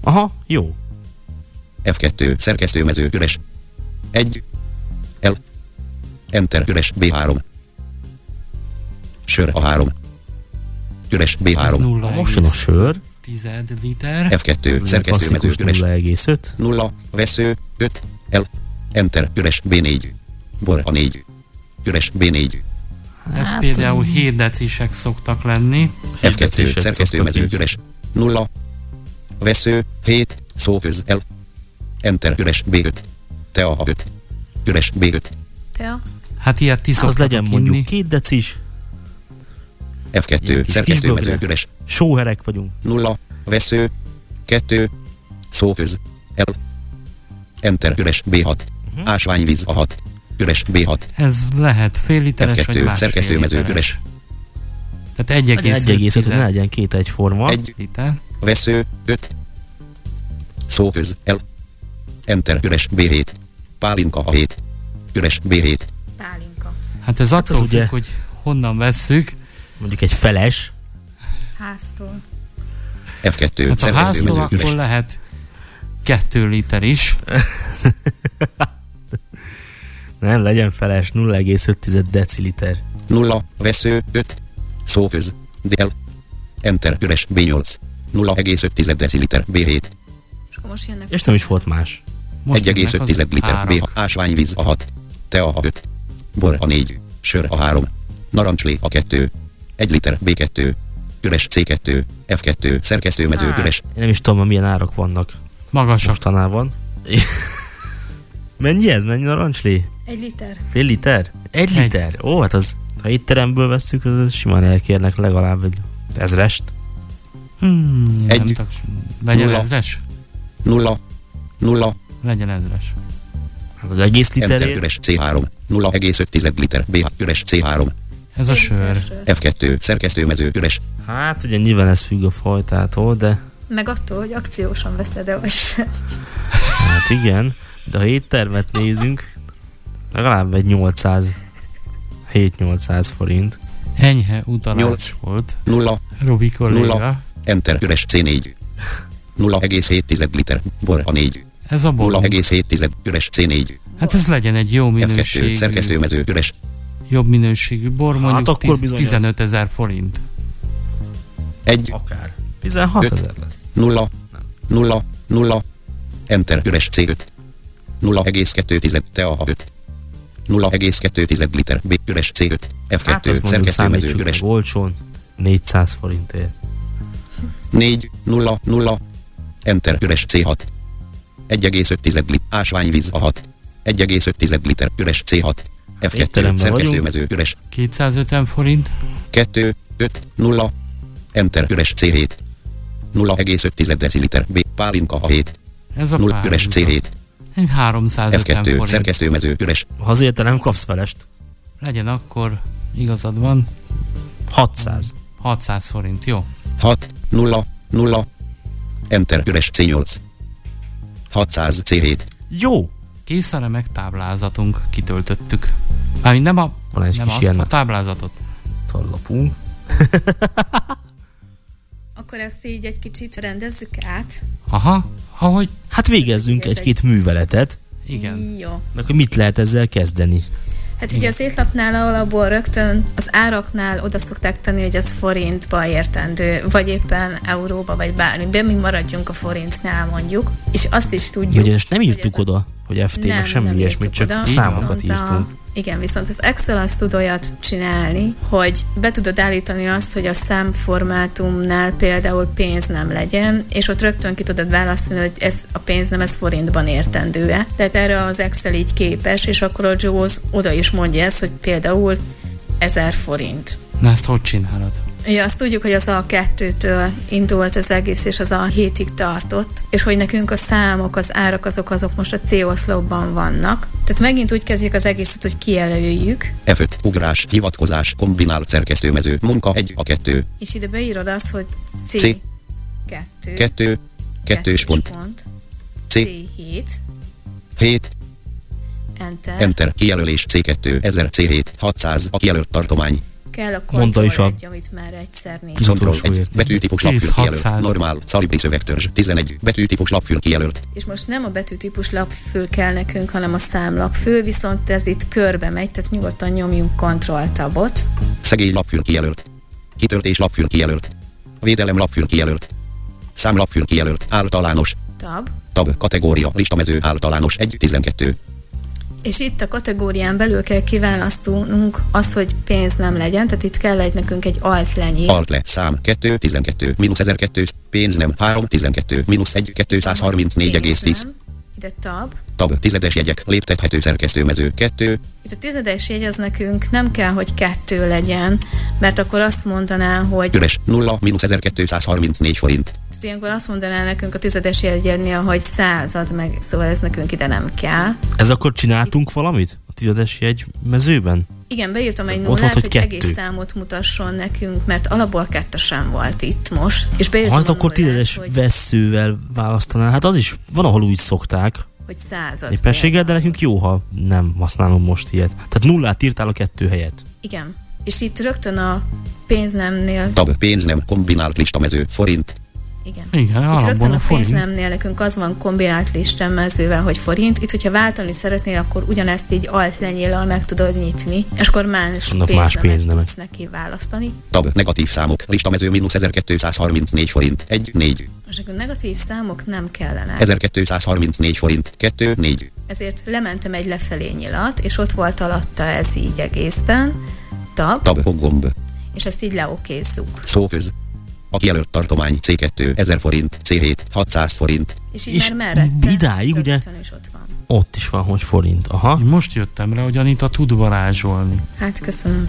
Aha, jó. F2 szerkesztőmező üres. 1. L. Enter üres B3. Sör a 3. Üres Ez B3. nulla Most jön a sör, tized liter. F2 szerkesztőmező klasszikus üres. 0,5. 0. Vesző 5. L. Enter üres B4. Bor a 4. Üres B4. Ez Hát, például 7 decisek szoktak lenni. F2 Hirdetések szerkesztőmező üres. 0. Vesző 7. Szóköz L. Enter üres B5. Tea a 5. Üres B5. Tea? Hát ilyet ti Az szoktatok legyen mondjuk inni. két decis, Ilyen F2 kis szerkesztőmező üres. sóherek vagyunk. 0, vesző, 2, szóköz, L, enter üres B6, Mhm. ásványvíz a 6, üres B6, Ez lehet fél literes F2 vagy másfél szerkesztőmező literes. üres. Tehát Legyen 1,5, 1,5 ne legyen két egyforma. 1, liter. vesző, 5, szóköz, L, enter üres B7, pálinka a 7, üres B7, Pálinka. Hát ez Hát attól az függ, ugye- hogy honnan vesszük. Mondjuk egy feles. Háztól. F2 Hát ha háztól, akkor üres. lehet 2 liter is. *laughs* Nem, legyen feles, 0,5 deciliter. 0, vesző, 5, szóköz, DL, enter üres B8, 0,5 deciliter B7, És akkor most jönnek És nem is volt más. Most jönnek 1,5 az liter B, árok. ásványvíz a 6, tea a 5, bor a 4, sör a 3, narancslé a 2, 1 liter B2, üres C2, F2, szerkesztőmező Hát. üres, Én nem is tudom, milyen árak vannak Magasak. mostanában. *laughs* Mennyi ez? Mennyi narancslé? Egy liter. Fél liter? Egy Egy. liter? Ó, hát az, ha étteremből vesszük, az simán elkérnek legalább egy ezrest. Hmm, nem Egy. tudok. Legyen Nulla. ezres? 0, 0, Legyen ezres. Hát az egész enter literért. üres C3, 0,5 liter B, üres C3, Ez a sör. liter sör. F2, szerkesztőmező üres, Hát ugye nyilván ez függ a fajtától, de Meg attól, hogy akciósan veszed-e vagy sem. hát igen. De ha éttermet nézünk, legalább egy 800 7-800 forint. Enyhe utalás Nyolc. volt. 0, Robi kolléga. Nulla. enter üres C4, 0,7 liter, bor a 4, Ez a bor. 0,7 üres C4, Hát ez legyen egy jó F2, minőségű, szerkesztőmező üres, jobb minőségű bor, mondjuk Hát akkor tiz- bizony az. 15 ezer forint. 1, Akár. 16 Öt. ezer lesz. 0, 0, 0, enter üres C5, 0,2 tea a 5, 0,2 liter B üres C5, F2 Hát mondjuk szerkesztőmező üres, olcsón. 400 forintért. 4, 0, 0, enter üres C6, 1,5 liter ásványvíz a 6, 1,5 liter üres C6, F2 étteremben szerkesztőmező üres, 250 forint. 2, 5, 0, enter üres C7, 0,5 deciliter B pálinka a 7, Ez a 0 üres pálinka. C7, Egy 350 F2 forint. szerkesztőmező üres, Ha azért te nem kapsz felest, Legyen akkor, igazad van, 600. 600 forint, jó? 6, 0, 0, enter üres C8, 600 C7, Jó! Kész a remek táblázatunk, kitöltöttük. Mármint nem a, Van egy nem kis azt, ilyen a táblázatot. tallapunk. *laughs* Akkor ezt így egy kicsit rendezzük át. Aha, ahogy, Hát végezzünk Ez egy-két műveletet. Igen. Jó. Akkor mit lehet ezzel kezdeni? Hát ugye az étlapnál alapból rögtön az áraknál oda szokták tenni, hogy ez forintba értendő, vagy éppen euróba, vagy bármi. Mi maradjunk a forintnál mondjuk. És azt is tudjuk. Ugye ezt nem írtuk ez- oda, hogy FT, meg semmi nem ilyesmit, csak oda, számokat írtunk. Igen, viszont az Excel azt tud olyat csinálni, hogy be tudod állítani azt, hogy a számformátumnál például pénz nem legyen, és ott rögtön ki tudod választani, hogy ez a pénz nem ez forintban értendő-e. Tehát erre az Excel így képes, és akkor a JAWS oda is mondja ezt, hogy például 1000 forint. Na ezt hogy csinálod? Ugye azt tudjuk, hogy az a kettőtől indult az egész, és az a hétig tartott, és hogy nekünk a számok, az árak, azok, azok most a C-oszlopban vannak. Tehát megint úgy kezdjük az egészet, hogy kijelöljük, F5, ugrás, hivatkozás, kombinált szerkesztőmező, munka 1 a 2, és ide beírod azt, hogy C, C. 2, 2, 2 pont, C, C7, 7, Enter, Enter, kijelölés C2, 1000 C7, 600, a kijelölt tartomány, kell a Mondta is a- 1, amit már egyszer néz. Az Control utolsó 1, érték. betűtípus 10, lapfül kijelölt, 600. normál, szalibri szövegtörzs, 11, betűtípus lapfül kijelölt, És most nem a betűtípus lapfül kell nekünk, hanem a számlapfül, viszont ez itt körbe megy, tehát nyugodtan nyomjunk Ctrl tabot. szegély lapfül kijelölt, kitöltés lapfül kijelölt, védelem lapfül kijelölt, szám lapfül kijelölt, általános, Tab, tab, kategória, listamező, általános. 1, 12, És itt a kategórián belül kell kiválasztanunk azt, hogy pénz nem legyen, tehát itt kell egy nekünk egy alt lenyír. alt le, szám 2, 12, mínusz 1200, pénz nem 3, 12, mínusz 1, 234,10, Pénz nem. Ide tab. tab, tizedes jegyek, léptethető szerkesztőmező 2, Itt a tizedes jegy az nekünk nem kell, hogy kettő legyen, mert akkor azt mondaná, hogy üres 0, mínusz 1234 forint, tehát ilyenkor azt mondaná nekünk a tizedes jegyednél, hogy század meg, szóval ez nekünk ide nem kell. Ez akkor csináltunk valamit? A tizedes jegy mezőben? Igen, beírtam egy Ott nullát, volt, hogy hogy, kettő. egész számot mutasson nekünk, mert alapból kettő sem volt itt most. És beírtam Hát akkor tizedes hogy, veszővel választanál. Hát az is van, ahol úgy szokták. hogy század. Éppenséggel, de nekünk jó, ha nem használom most ilyet. Tehát nullát írtál a kettő helyet. Igen. És itt rögtön a pénznemnél, tab, pénz nem, kombinált listamező, forint, igen. Igen, Itt rögtön a a pénznemnél nekünk az van kombinált listemezővel, hogy forint. Itt, hogyha váltani szeretnél, akkor ugyanezt így alt lenyéllal meg tudod nyitni, és akkor más Vannak más pénznemet tudsz neki választani. tab, negatív számok, listamező mínusz 1234 forint, 1, 4, És akkor negatív számok nem kellenek. 1234 forint, 2, 4, Ezért lementem egy lefelé nyilat, és ott volt alatta ez így egészben. Tab, tab, gomb, és ezt így leokézzuk. szóköz, a kijelölt tartomány C2, 1000 forint, C7, 600 forint, És így És már merette. idáig, ugye? is ott van. Ott is van, hogy forint. Aha. Most jöttem rá, hogy Anita tud varázsolni. Hát köszönöm.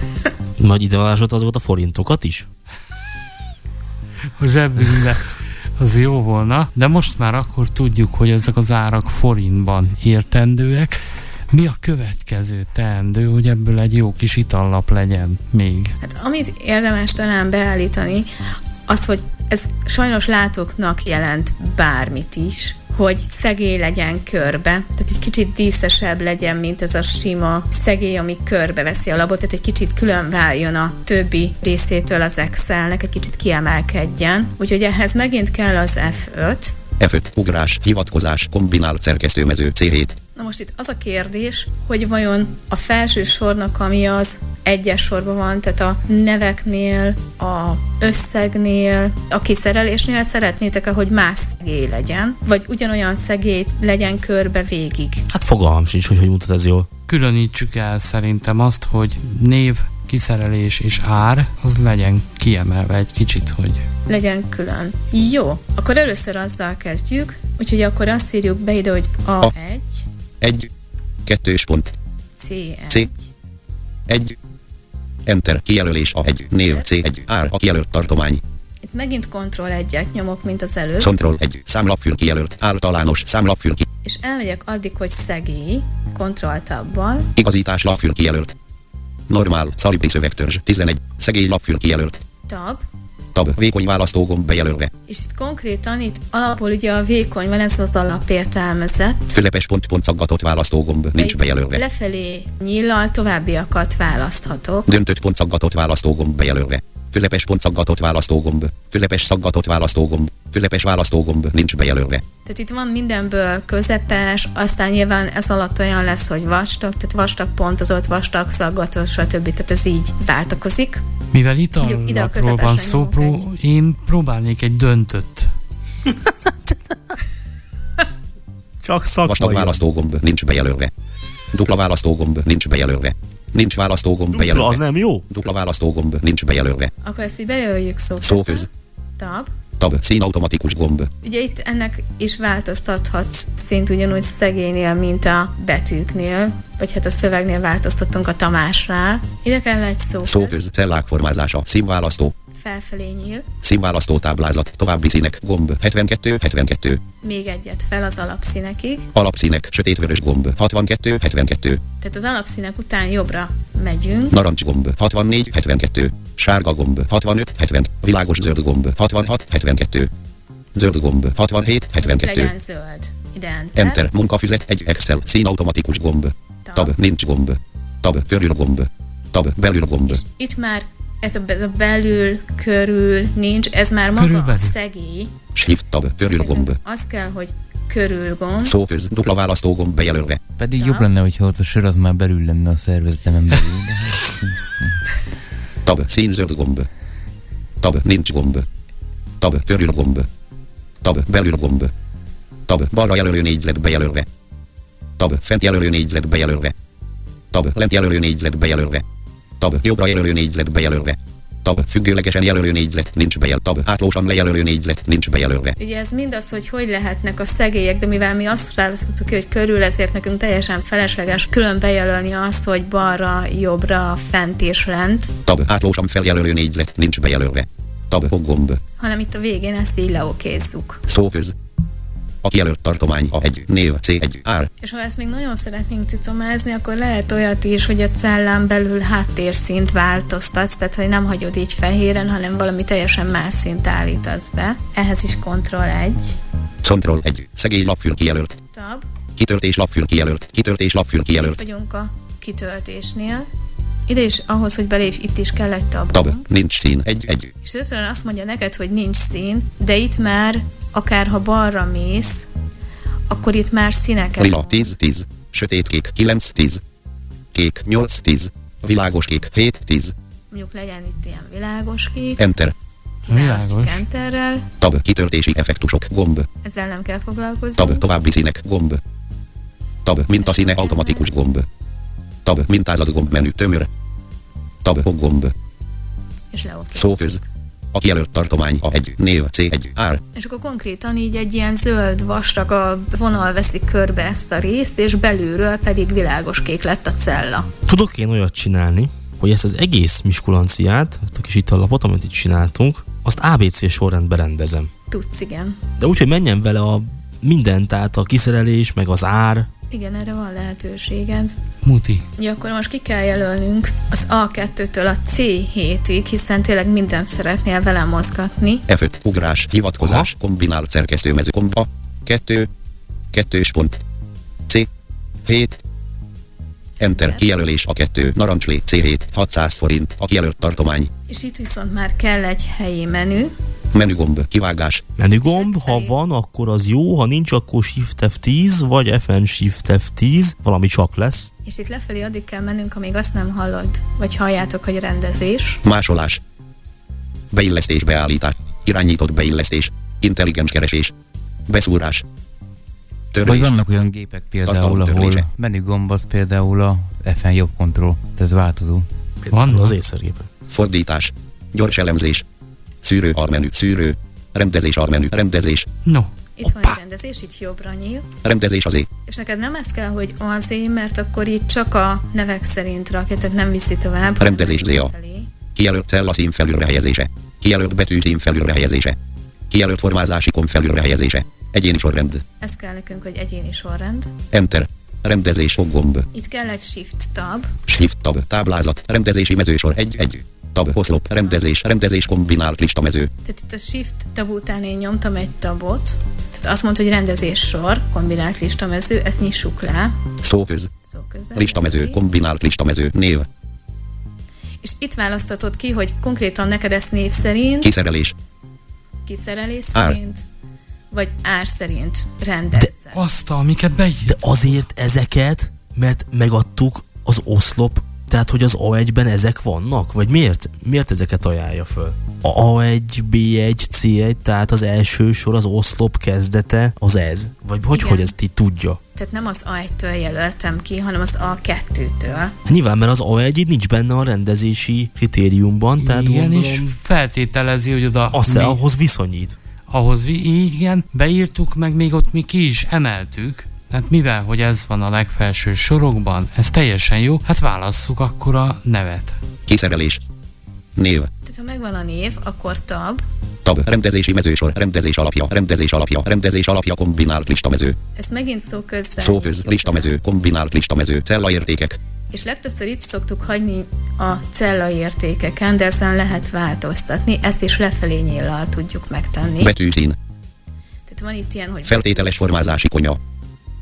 *laughs* Nagy ide varázsolt azokat a forintokat is? A zsebünkbe. Az jó volna, de most már akkor tudjuk, hogy ezek az árak forintban értendőek. Mi a következő teendő, hogy ebből egy jó kis itallap legyen még? Hát amit érdemes talán beállítani, az, hogy ez sajnos látóknak jelent bármit is, hogy szegély legyen körbe, tehát egy kicsit díszesebb legyen, mint ez a sima szegély, ami körbeveszi a labot, tehát egy kicsit külön váljon a többi részétől az Excelnek, egy kicsit kiemelkedjen. Úgyhogy ehhez megint kell az F5, F5, ugrás, hivatkozás, kombinált szerkesztőmező, C7, Na most itt az a kérdés, hogy vajon a felső sornak, ami az egyes sorban van, tehát a neveknél, a összegnél, a kiszerelésnél szeretnétek-e, hogy más szegély legyen, vagy ugyanolyan szegély legyen körbe végig? Hát fogalmam sincs, hogy hogy mutat ez jól. Különítsük el szerintem azt, hogy név, kiszerelés és ár, az legyen kiemelve egy kicsit, hogy Legyen külön. Jó, akkor először azzal kezdjük, úgyhogy akkor azt írjuk be ide, hogy A. A1, 1, 2 pont, C1, C. 1, Enter, kijelölés a 1, név C1, ár, a kijelölt tartomány, Itt megint Ctrl 1-et nyomok, mint az előbb, Control 1, számlapfül kijelölt, általános, számlapfül ki, és elmegyek addig, hogy szegély, Ctrl tabbal, igazítás lapfül kijelölt, normál, szalibri szövegtörzs, 11, szegély lapfül kijelölt, tab, tab, vékony választógomb bejelölve, És itt konkrétan itt alapból ugye a vékony van, ez az alapértelmezett. közepes pont pont szaggatott választógomb, nincs bejelölve, Lefelé nyíllal továbbiakat választhatok. döntött pont szaggatott választógomb bejelölve, Közepes pont szaggatott választógomb. Közepes szaggatott választógomb. Közepes választógomb nincs bejelölve. Tehát itt van mindenből közepes, aztán nyilván ez alatt olyan lesz, hogy vastag, tehát vastag pontozott, vastag szaggatott, stb. Tehát ez így váltakozik. Mivel itallatról van szó, pró- én próbálnék egy döntött. Csak Vastag szakmai. választógomb nincs bejelölve. Dupla választógomb nincs bejelölve. Nincs választógomb Dupla, bejelölve. az nem jó? Dupla választógomb nincs bejelölve. Akkor ezt így bejelöljük szó Szóköz. Tab. Tab. Színautomatikus gomb. Ugye itt ennek is változtathatsz szint ugyanúgy szegélynél, mint a betűknél, vagy hát a szövegnél változtattunk a Tamásnál. Ide kell egy szó, Szóköz. Cellák formázása. Színválasztó. Felfelé nyíl, Színválasztó táblázat. További színek. Gomb. 72. 72. még egyet fel az alapszínekig, Alapszínek. Sötétvörös gomb. 62. 72. tehát az alapszínek után jobbra megyünk, Narancs gomb. 64. 72. Sárga gomb. 65. 70. Világos zöld gomb. 66. 72. Zöld gomb. 67. 72. legyen zöld. Ide enter. Enter. Munkafüzet. Egy Excel. Színautomatikus gomb. Tab. Nincs gomb. Tab. Körül gomb. Tab. Belül gomb. És itt már ez a, ez a belül, körül nincs, ez már maga Körülbelül. a szegély. Shift tab. Körül gomb. Az kell, hogy körül gomb. Szóköz. Dupla választó gomb bejelölve. Pedig Ja. jobb lenne, hogyha ott a sör az már belül lenne a szervezetemen belül. De hát, Tab. Színzöld gomb. Tab. Nincs gomb. Tab. Körül gomb. Tab. Belül gomb. Tab. Balra jelölő négyzet bejelölve. Tab. Fent jelölő négyzet bejelölve. Tab. Lent jelölő négyzet bejelölve. Tab. Jobbra jelölő négyzet bejelölve. Tab. Függőlegesen jelölő négyzet nincs bejelölve. Tab. Átlósan lejelölő négyzet nincs bejelölve. Ugye ez mindaz, hogy hogy lehetnek a szegélyek, de mivel mi azt választottuk ki, hogy körül, ezért nekünk teljesen felesleges külön bejelölni azt, hogy balra, jobbra, fent és lent, Tab. Átlósan feljelölő négyzet nincs bejelölve. Tab. Gomb. hanem itt a végén ezt így leokézzuk. Szóköz. A kijelölt tartomány a egy név C1 ár. És ha ezt még nagyon szeretnénk cicomázni, akkor lehet olyat is, hogy a cellán belül háttérszint változtatsz, tehát hogy nem hagyod így fehéren, hanem valami teljesen más szint állítasz be. Ehhez is Ctrl 1, Control 1. Szegély lapfül kijelölt. Tab, Kitöltés lapfül kijelölt. Kitöltés lapfül itt kijelölt. vagyunk a kitöltésnél. Ide is ahhoz, hogy belépj, itt is kell egy tab. Tab. Nincs szín. Egy egy. És rögtön azt mondja neked, hogy nincs szín, de itt már, akár ha balra mész, akkor itt már színeket Lila mond. 10 10. Sötét kék 9 10. Kék 8 10. Világos kék 7 10. Mondjuk legyen itt ilyen világos kék, Enter. kiválasztjuk Világos. enterrel, Tab. Kitöltési effektusok. Gomb. ezzel nem kell foglalkozni. Tab. További színek. Gomb. Tab. Mintaszíne automatikus gomb. Tab. Mintázat gomb menü tömör. Tab. Gomb. és leokézzük. Szóköz. A kijelölt tartomány a egy név C1 ár. És akkor konkrétan így egy ilyen zöld vastagabb vonal veszi körbe ezt a részt, és belülről pedig világos kék lett a cella. Tudok én olyat csinálni, hogy ezt az egész miskulanciát, ezt a kis itallapot, amit itt csináltunk, azt ABC sorrendben rendezem. Tudsz, igen. De úgy, hogy menjen vele a minden, tehát a kiszerelés, meg az ár. Igen, erre van lehetőséged. Muti. Ja, akkor most ki kell jelölnünk az A2-től a C7-ig, hiszen tényleg mindent szeretnél vele mozgatni. F5. Ugrás. Hivatkozás. Kombinált szerkesztőmező. Komba. 2. Kettős pont. C. 7. Enter. Kijelölés a 2. Narancslé. C7. 600 forint. A kijelölt tartomány. És itt viszont már kell egy helyi menü. Menügomb. Kivágás. Menügomb, ha van, akkor az jó, ha nincs, akkor Shift F10, vagy FN Shift F10, valami csak lesz. És itt lefelé addig kell mennünk, amíg azt nem hallod, vagy halljátok, hogy rendezés. Másolás. Beillesztés beállítás. Irányított beillesztés. Intelligens keresés. Beszúrás. Vagy Törlés. vannak olyan gépek például, ahol menügomb az például a FN jobb kontroll, ez változó. Vannak. Az észergépen. Fordítás. Gyors elemzés. Szűrő armenü. Szűrő. Rendezés armenü. Rendezés. No, Itt van egy rendezés, itt jobbra nyíl. Rendezés az é. És neked nem ez kell, hogy azért, mert akkor itt csak a nevek szerint rakja, tehát nem viszi tovább. Rendezés felé. Kijelölt cella szín felülre helyezése. Kijelölt betű szín felülre helyezése. Kijelölt formázási kom felülre helyezése. Egyéni sorrend. Ez kell nekünk, hogy egyéni sorrend. Enter. Rendezés gomb. Itt kell egy shift tab, Shift tab. Táblázat. Rendezési mezősor 1 1. Tab. Oszlop. Rendezés. Rendezés kombinált listamező. tehát itt a shift tab után én nyomtam egy tabot, tehát azt mondta, hogy rendezés sor, kombinált listamező, ezt nyissuk le. Szóköz. Szó közel. Listamező. Kombinált listamező. Név. És itt választatod ki, hogy konkrétan neked ezt név szerint, Kiszerelés. kiszerelés Ár. szerint, vagy ár szerint rendezzel. Azt, amiket beírt. De azért ezeket, mert megadtuk az oszlop, tehát hogy az A1-ben ezek vannak? Vagy miért? Miért ezeket ajánlja föl? A A1, B1, C1, tehát az első sor, az oszlop kezdete, az ez? Vagy hogy, Igen. hogy ezt így tudja? Tehát nem az A1-től jelöltem ki, hanem az A2-től. Nyilván, mert az A1 így nincs benne a rendezési kritériumban, tehát igen, gondolom, és feltételezi, hogy oda azt mi, ahhoz viszonyít. Ahhoz vi- igen, beírtuk, meg még ott mi ki is emeltük. Tehát mivel, hogy ez van a legfelső sorokban, ez teljesen jó, hát válasszuk akkor a nevet. Kiszerelés. Név. Tehát ha megvan a név, akkor tab, Tab. Rendezési mezősor. Rendezés alapja. Rendezés alapja. Rendezés alapja. Kombinált listamező. ezt megint szóközzel Szóköz. nyitjuk Listamező. Kombinált listamező. Cellaértékek. És legtöbbször itt szoktuk hagyni a cella értékeken, de ezen lehet változtatni, ezt is lefelé nyíllal tudjuk megtenni. Betűszín. Tehát van itt ilyen, hogy Feltételes formázási konya.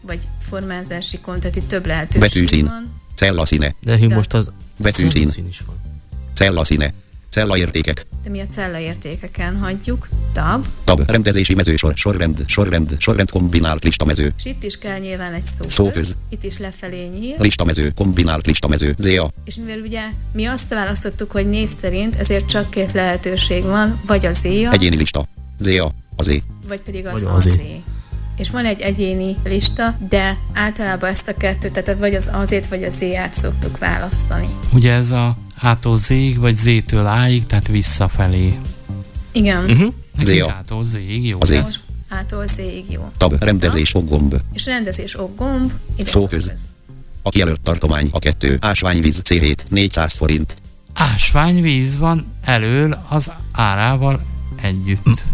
vagy formázási kont, tehát itt több lehetőség Betűszín. van. Cellaszíne. De hogy De- most az... Betűszín. Szín is van. Cellaszíne. Cellaértékek. De mi a cella értékeken hagyjuk, tab, Tab. Rendezési mezősor. Sorrend. Sorrend. Sorrend. Kombinált listamező. és itt is kell nyilván egy szóköz. Szóköz. Itt is lefelé nyíl. Listamező. Kombinált listamező. ZA. És mivel ugye mi azt választottuk, hogy név szerint, ezért csak két lehetőség van, vagy az éja, Egyéni lista. ZA. Az é. vagy pedig az azé. azé. És van egy egyéni lista, de általában ezt a kettőt, tehát vagy az azét, vagy az éját szoktuk választani. Ugye ez a A-tól Z-ig, vagy Z-től A-ig, tehát visszafelé. Igen. Uh-huh. Nekünk. A-tól Z-ig jó Az lesz. Ától Z-ig jó. Tab. Rendezés. Okgomb. És rendezés ok gomb, ide Szóköz. A kijelölt tartomány a 2. Ásványvíz C7. 400 forint. Ásványvíz van elől az árával együtt.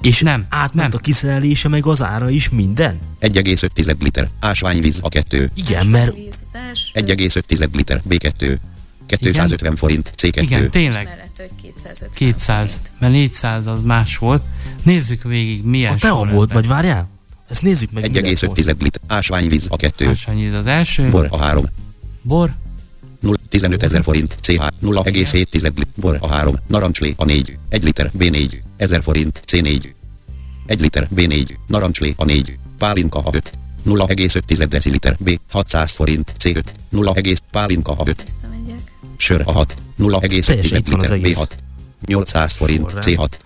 És Nem, átment nem. a kiszerelése, meg az ára is minden? 1,5 liter. Ásványvíz a 2. Igen, mert Víz az első, 1,5 liter. B2. 250 forint. C2. Igen, tényleg. mellett, hogy 250 200, forint. mert 400 az más volt. Nézzük végig, milyen a tea volt, vagy várjál? Ezt nézzük meg. mi lett most. 1,5 liter. Ásványvíz a 2. Ásványvíz az első. Bor a 3. Bor. 0, 15 ezer forint. CH 0,7 liter. Bor a 3. Narancslé a 4. 1 liter. B4. 1000 forint. C4. 1 liter. B4. Narancslé a 4. Pálinka a 5. 0,5 deciliter. B. 600 forint. C5. 0, pálinka a 5. Sör a 6. 0,5 Teljesen itt van az liter. egész. B6. 800 forint. Sorrend. C6.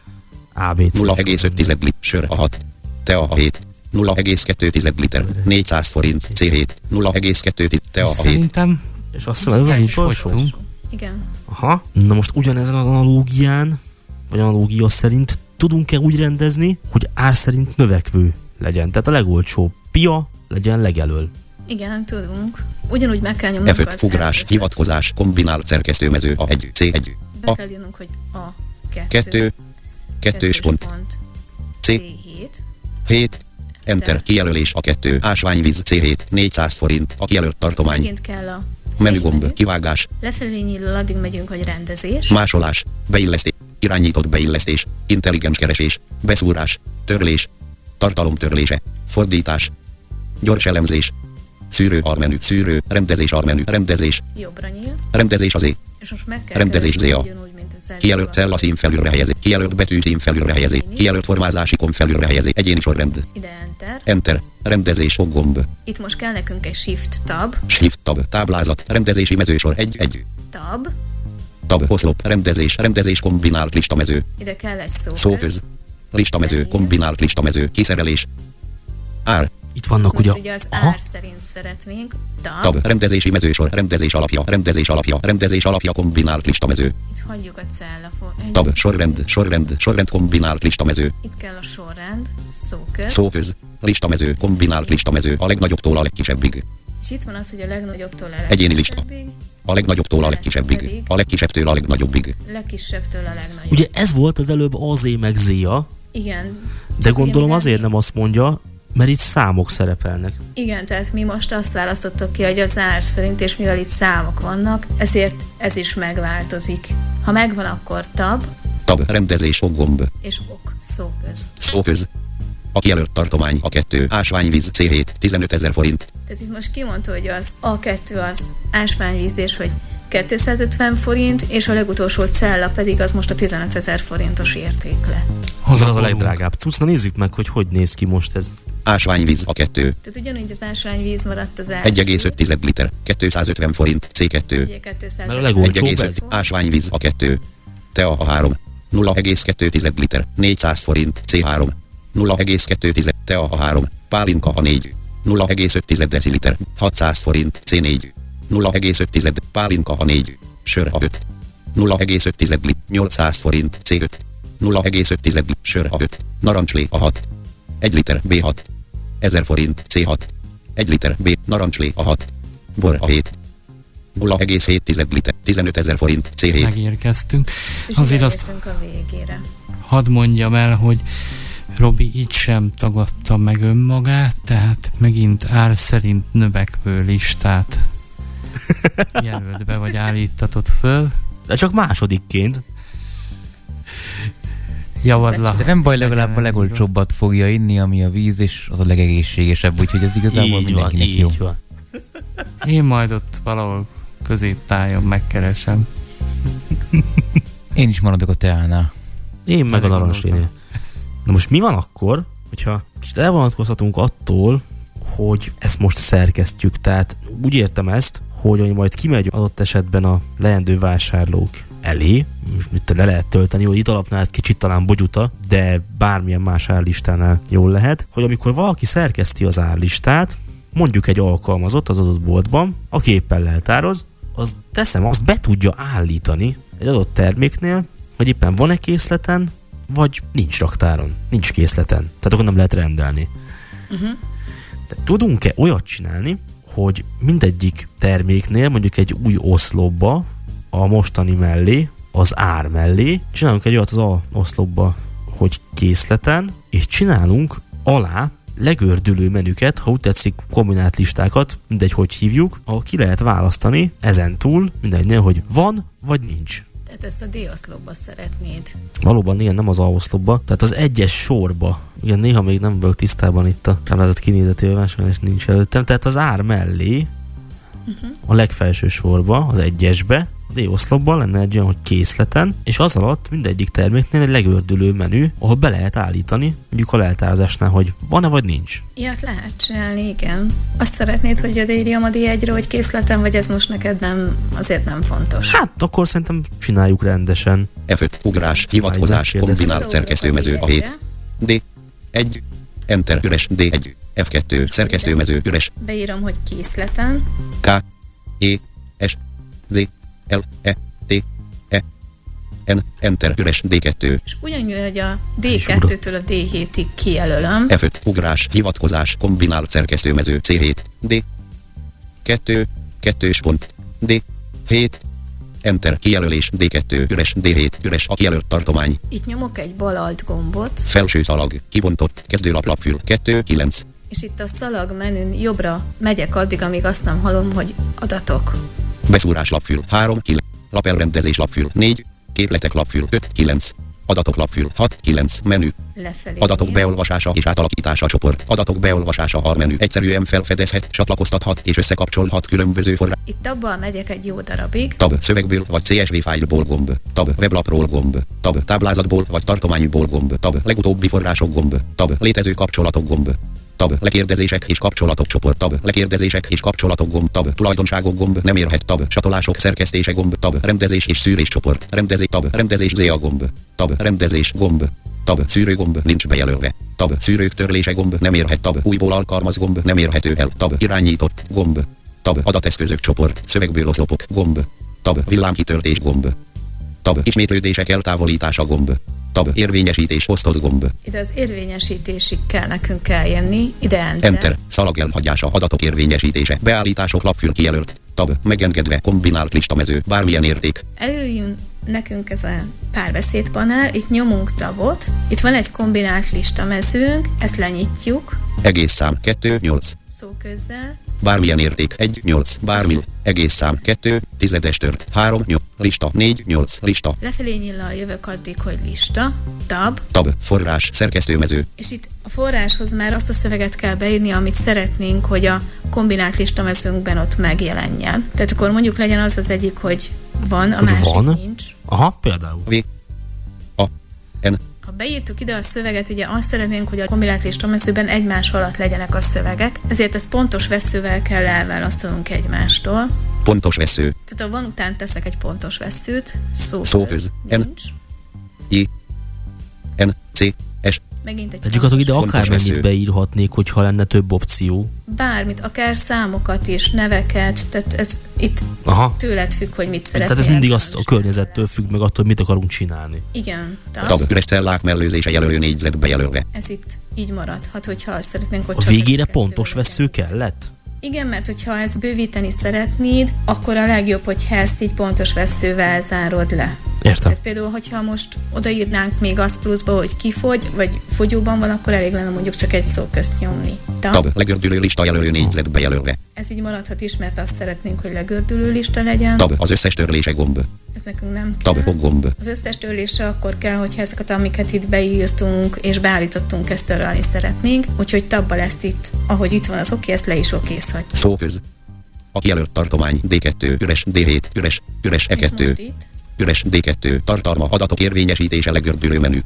ABC. 0,5 liter. Sör a 6. Tea a 7. 0,2 liter. 400 forint. C7. 0,2 liter. Tea a 7. Szerintem És azt az el is utolsó. fogytunk. Igen. Aha. Na most ugyanezen az analógián, vagy analógia szerint tudunk-e úgy rendezni, hogy ár szerint növekvő legyen? Tehát a legolcsóbb pia legyen legelől. Igen, tudunk. Ugyanúgy meg kell nyomnunk F5 az ugrás, F5-öt. hivatkozás, kombinált szerkesztőmező a 1, C1, Be a kell írnunk, hogy a 2. 2, kettős pont, C, C7. 7, Enter, kijelölés a 2, ásványvíz C7, 400 forint, a kijelölt tartomány, Megint kell a menügomb, menü. kivágás, Lefelé nyílul, addig megyünk, hogy rendezés. másolás, beillesztés, irányított beillesztés, intelligens keresés, beszúrás, törlés, tartalom törlése, fordítás, gyors elemzés, szűrő almenü, szűrő, rendezés almenü, rendezés, Jobbra nyíl. rendezés az é, És most meg kell Rendezés az Kijelölt cella szín felülre helyezi, kijelölt betű szín felülre helyezi, kijelölt formázási kom felülre helyezi, egyéni sorrend. Ide enter. Enter, rendezés gomb, Itt most kell nekünk egy shift tab, shift tab, táblázat, rendezési mezősor. 1 1 tab, tab, oszlop, rendezés, rendezés kombinált listamező, ide kell egy szó. szóköz, listamező, kombinált listamező, kiszerelés, ár, Itt vannak Most ugye... ugye az Aha. ár szerint szeretnénk. Tab. tab, rendezési mezősor, rendezés alapja, rendezés alapja, rendezés alapja kombinált listamező, Itt hagyjuk a cella. tab, sorrend, sorrend, sorrend kombinált listamező, Itt kell a sorrend, szóköz. szóköz, listamező, kombinált listamező, a legnagyobbtól a legkisebbig, És itt van az, hogy a legnagyobbtól a Egyéni lista. legkisebbig, a legnagyobbtól a legkisebbig, a legkisebbtől a legnagyobbig. legkisebbtől a legnagyobb. Ugye ez volt az előbb az meg Zia, Igen. de gondolom azért nem azt mondja, mert itt számok szerepelnek. Igen, tehát mi most azt választottuk ki, hogy az ár szerint, és mivel itt számok vannak, ezért ez is megváltozik. Ha megvan, akkor tab Tab, rendezés, gomb, és ok szóköz. szóköz. A kijelölt tartomány a 2, ásványvíz C7, 15 ezer forint. Tehát itt most kimondta, hogy az A2 az ásványvíz, és hogy 250 forint, és a legutolsó cella pedig az most a 15 ezer forintos érték lett. Az az a legdrágább cucc. Na nézzük meg, hogy hogy néz ki most ez. Ásványvíz a 2. Tehát ugyanúgy az ásványvíz maradt az első. 1,5 liter. 250 forint. C2. Ugye 250 Mert a legolcsóbb 1,5 ez. ásványvíz a 2. Tea a 3. 0,2 liter. 400 forint. C3. 0,2 Tea a 3. Pálinka a 4. 0,5 deciliter. 600 forint. C4. 0,5 Pálinka a 4. Sör a 5. 0,5 lit. 800 forint. C5. 0,5 lit. Sör a 5. Narancslé a 6. 1 liter B6. 1000 forint C6. 1 liter B. Narancslé a 6. Bor a 7. 0,7 liter. 15 ezer forint C7. Megérkeztünk. És Azért azt a végére. hadd mondjam el, hogy Robi így sem tagadta meg önmagát, tehát megint ár szerint növekvő listát jelölt be, vagy állítatott föl. De csak másodikként. Javadla. De nem baj, legalább a legolcsóbbat fogja inni, ami a víz, és az a legegészségesebb, úgyhogy ez igazából így van, mindenkinek így jó. van. Én majd ott valahol középtájon megkeresem. Én is maradok a teánál. Én meg a narancslénél. Na most mi van akkor, hogyha kicsit elvonatkozhatunk attól, hogy ezt most szerkesztjük. Tehát úgy értem ezt, hogy majd kimegy adott esetben a leendő vásárlók elé, mit le lehet tölteni, hogy itt alapnál ez kicsit talán bogyuta, de bármilyen más árlistánál jól lehet, hogy amikor valaki szerkeszti az árlistát, mondjuk egy alkalmazott az adott boltban, aki éppen leltároz, az teszem, azt be tudja állítani egy adott terméknél, hogy éppen van-e készleten, vagy nincs raktáron, nincs készleten. Tehát akkor nem lehet rendelni. De tudunk-e olyat csinálni, hogy mindegyik terméknél, mondjuk egy új oszlopba, a mostani mellé, az ár mellé, csinálunk egy olyat az a oszlopba, hogy készleten, és csinálunk alá legördülő menüket, ha úgy tetszik, kombinált listákat, mindegy, hogy hívjuk, ahol ki lehet választani ezen túl, mindegynél, hogy van vagy nincs. Tehát ezt a D-oszlopba szeretnéd. Valóban igen, nem az A-oszlopba, tehát az egyes sorba. Igen, néha még nem vagyok tisztában itt a táblázat kinézetével, sajnos nincs előttem. Tehát az ár mellé, a legfelső sorba, az egyesbe, a D-oszlopban lenne egy olyan, hogy készleten, és az alatt mindegyik terméknél egy legördülő menü, ahol be lehet állítani, mondjuk a leltározásnál, hogy van-e vagy nincs. Ilyet lehet csinálni, igen. Azt szeretnéd, hogy odaírjam a D1-re, hogy készletem, vagy ez most neked nem, azért nem fontos? Hát akkor szerintem csináljuk rendesen. F5 ugrás, hivatkozás, kombinált szerkesztőmező a 7. D. 1. Enter üres D1. F2 szerkesztőmező üres Beírom, hogy készleten, K. E. S. Z. L. E. T. E. N. Enter üres D2. és ugyanúgy, hogy a D2-től a D7-ig kijelölöm, F5 ugrás, hivatkozás, kombinált szerkesztőmező C7. D. 2. 2 pont. D. 7. Enter kijelölés D2 üres D7 üres a kijelölt tartomány. itt nyomok egy bal alt gombot, Felső szalag, kibontott, kezdőlap lapfül, 2, 9. és itt a szalag menün jobbra megyek addig, amíg azt nem hallom, hogy adatok. Beszúrás lapfül, 3, 9. Lapelrendezés lapfül, 4. Képletek lapfül, 5, 9. Adatok lapfül, 6, 9. Menü. Lefelé. Adatok beolvasása és átalakítása csoport. Adatok beolvasása a menü. Egyszerűen felfedezhet, csatlakoztathat és összekapcsolhat különböző forrás. Itt abban megyek egy jó darabig, Tab szövegből vagy CSV fájlból gomb. Tab weblapról gomb. Tab táblázatból vagy tartományból gomb. Tab legutóbbi források gomb. Tab létező kapcsolatok gomb. Tab lekérdezések és kapcsolatok csoport. Tab lekérdezések és kapcsolatok gomb. Tab tulajdonságok gomb. Nem érhet. Tab satolások szerkesztése gomb. Tab rendezés és szűrés csoport. Rendezés. Tab rendezés ZA gomb. Tab rendezés gomb. Tab szűrő gomb nincs bejelölve. Tab szűrők törlése gomb nem érhet. Tab újból alkalmaz gomb nem érhető el. Tab irányított gomb. Tab adateszközök csoport. Szövegből oszlopok gomb. Tab villámkitöltés gomb. Tab ismétlődések eltávolítása gomb. Tab érvényesítés osztott gomb. ide az érvényesítésig kell nekünk eljönni, ide enter. Enter. Szalag elhagyása adatok érvényesítése. Beállítások lapfül kijelölt. Tab megengedve kombinált listamező. Bármilyen érték. Előjön nekünk ez a párbeszédpanel, itt nyomunk tabot, itt van egy kombinált listamezőnk, ezt lenyitjuk, Egész szám 2, 8. szóközzel, Bármilyen érték 1, 8. Bármi. Egész szám 2, tizedes tört. 3, 8. Lista 4, 8. Lista. lefelé nyillal jövök addig, hogy lista, tab, Tab. Forrás. Szerkesztőmező. és itt a forráshoz már azt a szöveget kell beírni, amit szeretnénk, hogy a kombinált listamezőnkben ott megjelenjen. Tehát akkor mondjuk legyen az az egyik, hogy van, a másik van? nincs. Aha, például. V. A. N. Ha beírtuk ide a szöveget, ugye azt szeretnénk, hogy a kombinált listamezőben egymás alatt legyenek a szövegek, ezért ezt pontos veszővel kell elválasztanunk egymástól. Pontos vesző. Tehát ha van után teszek egy pontos veszőt, szó, Szóköz. N. I. N. C. Megint egy Tehát gyakorlatilag ide akármennyit beírhatnék, hogyha lenne több opció. bármit, akár számokat is, neveket, tehát ez itt Aha. tőled függ, hogy mit szeretnél. Tehát ez mindig azt a környezettől függ meg attól, hogy mit akarunk csinálni. Igen, Tab. Üres cellák mellőzése jelölő négyzetbe jelölve. Ez itt így maradhat, hogyha azt szeretnénk, hogy A végére pontos vesző kellett? Igen, mert hogyha ezt bővíteni szeretnéd, akkor a legjobb, hogyha ezt így pontos veszővel zárod le. Értem. Tehát például, hogyha most odaírnánk még azt pluszba, hogy kifogy, vagy fogyóban van, akkor elég lenne mondjuk csak egy szó közt nyomni. Tab. Tab. Legördülő lista jelölő négyzetbe jelölve. Ez így maradhat is, mert azt szeretnénk, hogy legördülő lista legyen. Tab. Az összes törlése gomb. Ez nekünk nem kell. Tab. Gomb. Az összes törlésre akkor kell, hogyha ezeket, amiket itt beírtunk és beállítottunk, ezt törölni szeretnénk. Úgyhogy tabbal ezt itt, ahogy itt van az oké, ezt le is okézhatjuk. Szóköz. A kijelölt tartomány D2, üres D7, üres, üres Most E2, itt, üres D2, tartalma, adatok érvényesítése legördülő menü.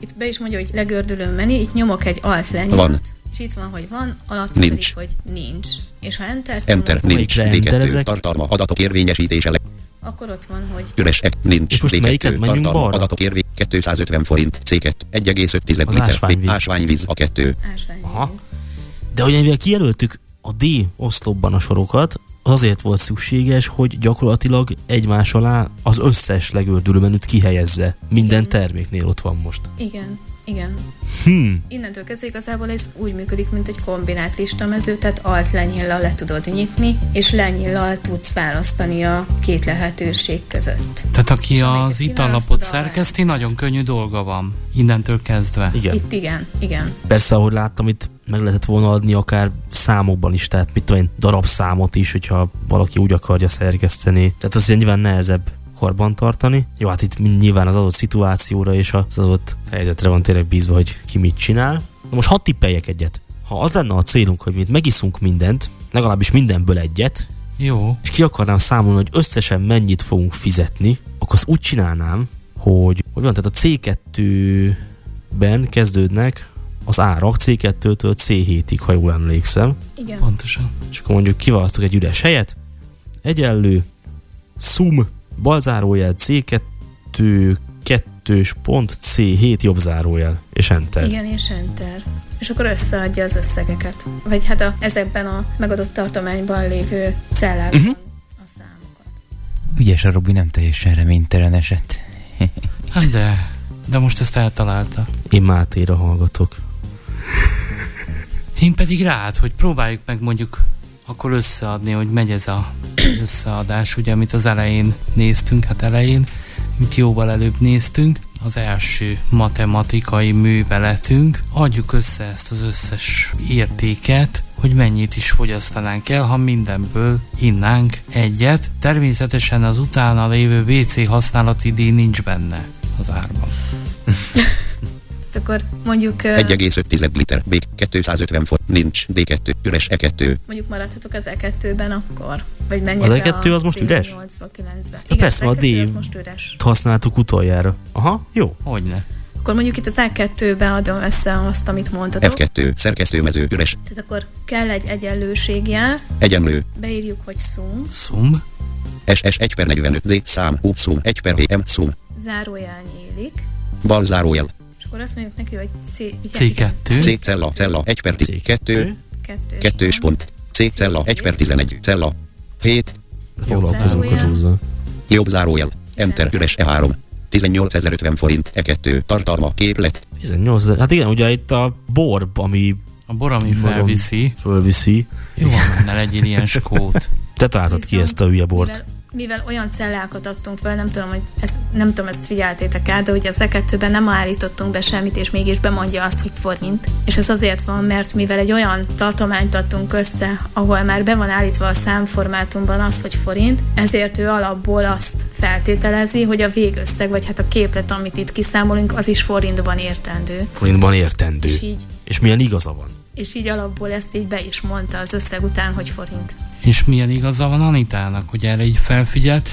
itt be is mondja, hogy legördülő meni, itt nyomok egy alt lenyomot, Van. és itt van, hogy van, alatt Nincs. pedig, hogy nincs. És ha enter Enter, nyomok, nincs, Melyikre D2, enterezek? tartalma, adatok érvényesítése leg... akkor ott van, hogy Üres E, nincs, És most melyiket D2, menjünk tartalma, balra? adatok érvény, 250 forint, C2, 1,5 Az liter, ásványvíz. ásványvíz a 2. ásványvíz. Aha. De hogy mivel kijelöltük a D oszlopban a sorokat, azért volt szükséges, hogy gyakorlatilag egymás alá az összes legördülő menüt kihelyezze. Minden Igen. terméknél ott van most. Igen, igen. Hmm. Innentől kezdve igazából ez úgy működik, mint egy kombinált listamező, tehát alt lenyillal le tudod nyitni, és lenyillal tudsz választani a két lehetőség között. Tehát aki És az itallapot szerkeszti, nagyon könnyű dolga van. Innentől kezdve. Igen. Itt igen, igen. Persze, ahogy láttam, itt meg lehetett volna adni akár számokban is, tehát mit tudom én, darabszámot is, hogyha valaki úgy akarja szerkeszteni. Tehát azért nyilván nehezebb karban tartani. Jó, hát itt nyilván az adott szituációra és az adott helyzetre van tényleg bízva, hogy ki mit csinál. Na most hadd tippeljek egyet. Ha az lenne a célunk, hogy mi megiszunk mindent, legalábbis mindenből egyet, Jó. és ki akarnám számolni, hogy összesen mennyit fogunk fizetni, akkor azt úgy csinálnám, hogy, hogy van, tehát a C2-ben kezdődnek az árak C2-től C7-ig, ha jól emlékszem. Igen. Pontosan. És akkor mondjuk kiválasztok egy üres helyet, egyenlő, sum, bal zárójel, C2, kettős pont, C7 jobb zárójel, és enter. Igen, és enter. És akkor összeadja az összegeket. Vagy hát a, ezekben a megadott tartományban lévő cellákban Mhm. uh-huh. a számokat. Ügyes a Robi, nem teljesen reménytelen esett. *laughs* Hát de, de most ezt eltalálta. Én Mátéra hallgatok. Én pedig rád, hogy próbáljuk meg mondjuk akkor összeadni, hogy megy ez a összeadás, ugye, amit az elején néztünk, hát elején, mit jóval előbb néztünk, az első matematikai műveletünk, adjuk össze ezt az összes értéket, hogy mennyit is fogyasztanánk el, ha mindenből innánk egyet. Természetesen az utána lévő WC használati díj nincs benne az árban. *laughs* Akkor mondjuk, ö, 1,5 liter, B 250 font, nincs, D2, üres E E2, mondjuk maradhatok az E2-ben akkor? Vagy menjek Az be E2 a az most üres? 8-ba, 9-be. Ja, persze, az a E2 az D- most üres. Használtuk utoljára. Aha, jó. Hogyne? Akkor mondjuk itt az E2-ben adom össze azt, amit mondtatok. F2, szerkesztőmező, üres, Tehát akkor kell egy egyenlőségjel, egyenlő, beírjuk, hogy szum, Szum? SS 1 per 45, Z szám, U szum, 1 per M szum, zárójel nyílik, bal zárójel, akkor azt mondjuk neki, hogy C, ugye, igen, C2. C cella, cella, 1 per 2, kettős, kettős pont, C cella, 1 per 11, cella, 7, Foglalkozunk a csúzzal. jobb zárójel, enter, üres E3, 18.050 forint, E2, tartalma, képlet, 18 ezer. Hát igen, ugye itt a bor, ami A bor, ami felviszi. fölviszi. Jó van benne legyél ilyen skót. *laughs* Te találtad ki ezt a hülye bort. Mivel, mivel olyan cellákat adtunk fel, nem tudom, hogy ezt, nem tudom, ezt figyeltétek el, de ugye az E2-ben nem állítottunk be semmit, és mégis bemondja azt, hogy forint. És ez azért van, mert mivel egy olyan tartományt adtunk össze, ahol már be van állítva a számformátumban az, hogy forint, ezért ő alapból azt feltételezi, hogy a végösszeg, vagy hát a képlet, amit itt kiszámolunk, az is forintban értendő. Forintban értendő. És így És milyen igaza van. és így alapból ezt így be is mondta az összeg után, hogy forint. És milyen igaza van Anitának, hogy erre így felfigyelt.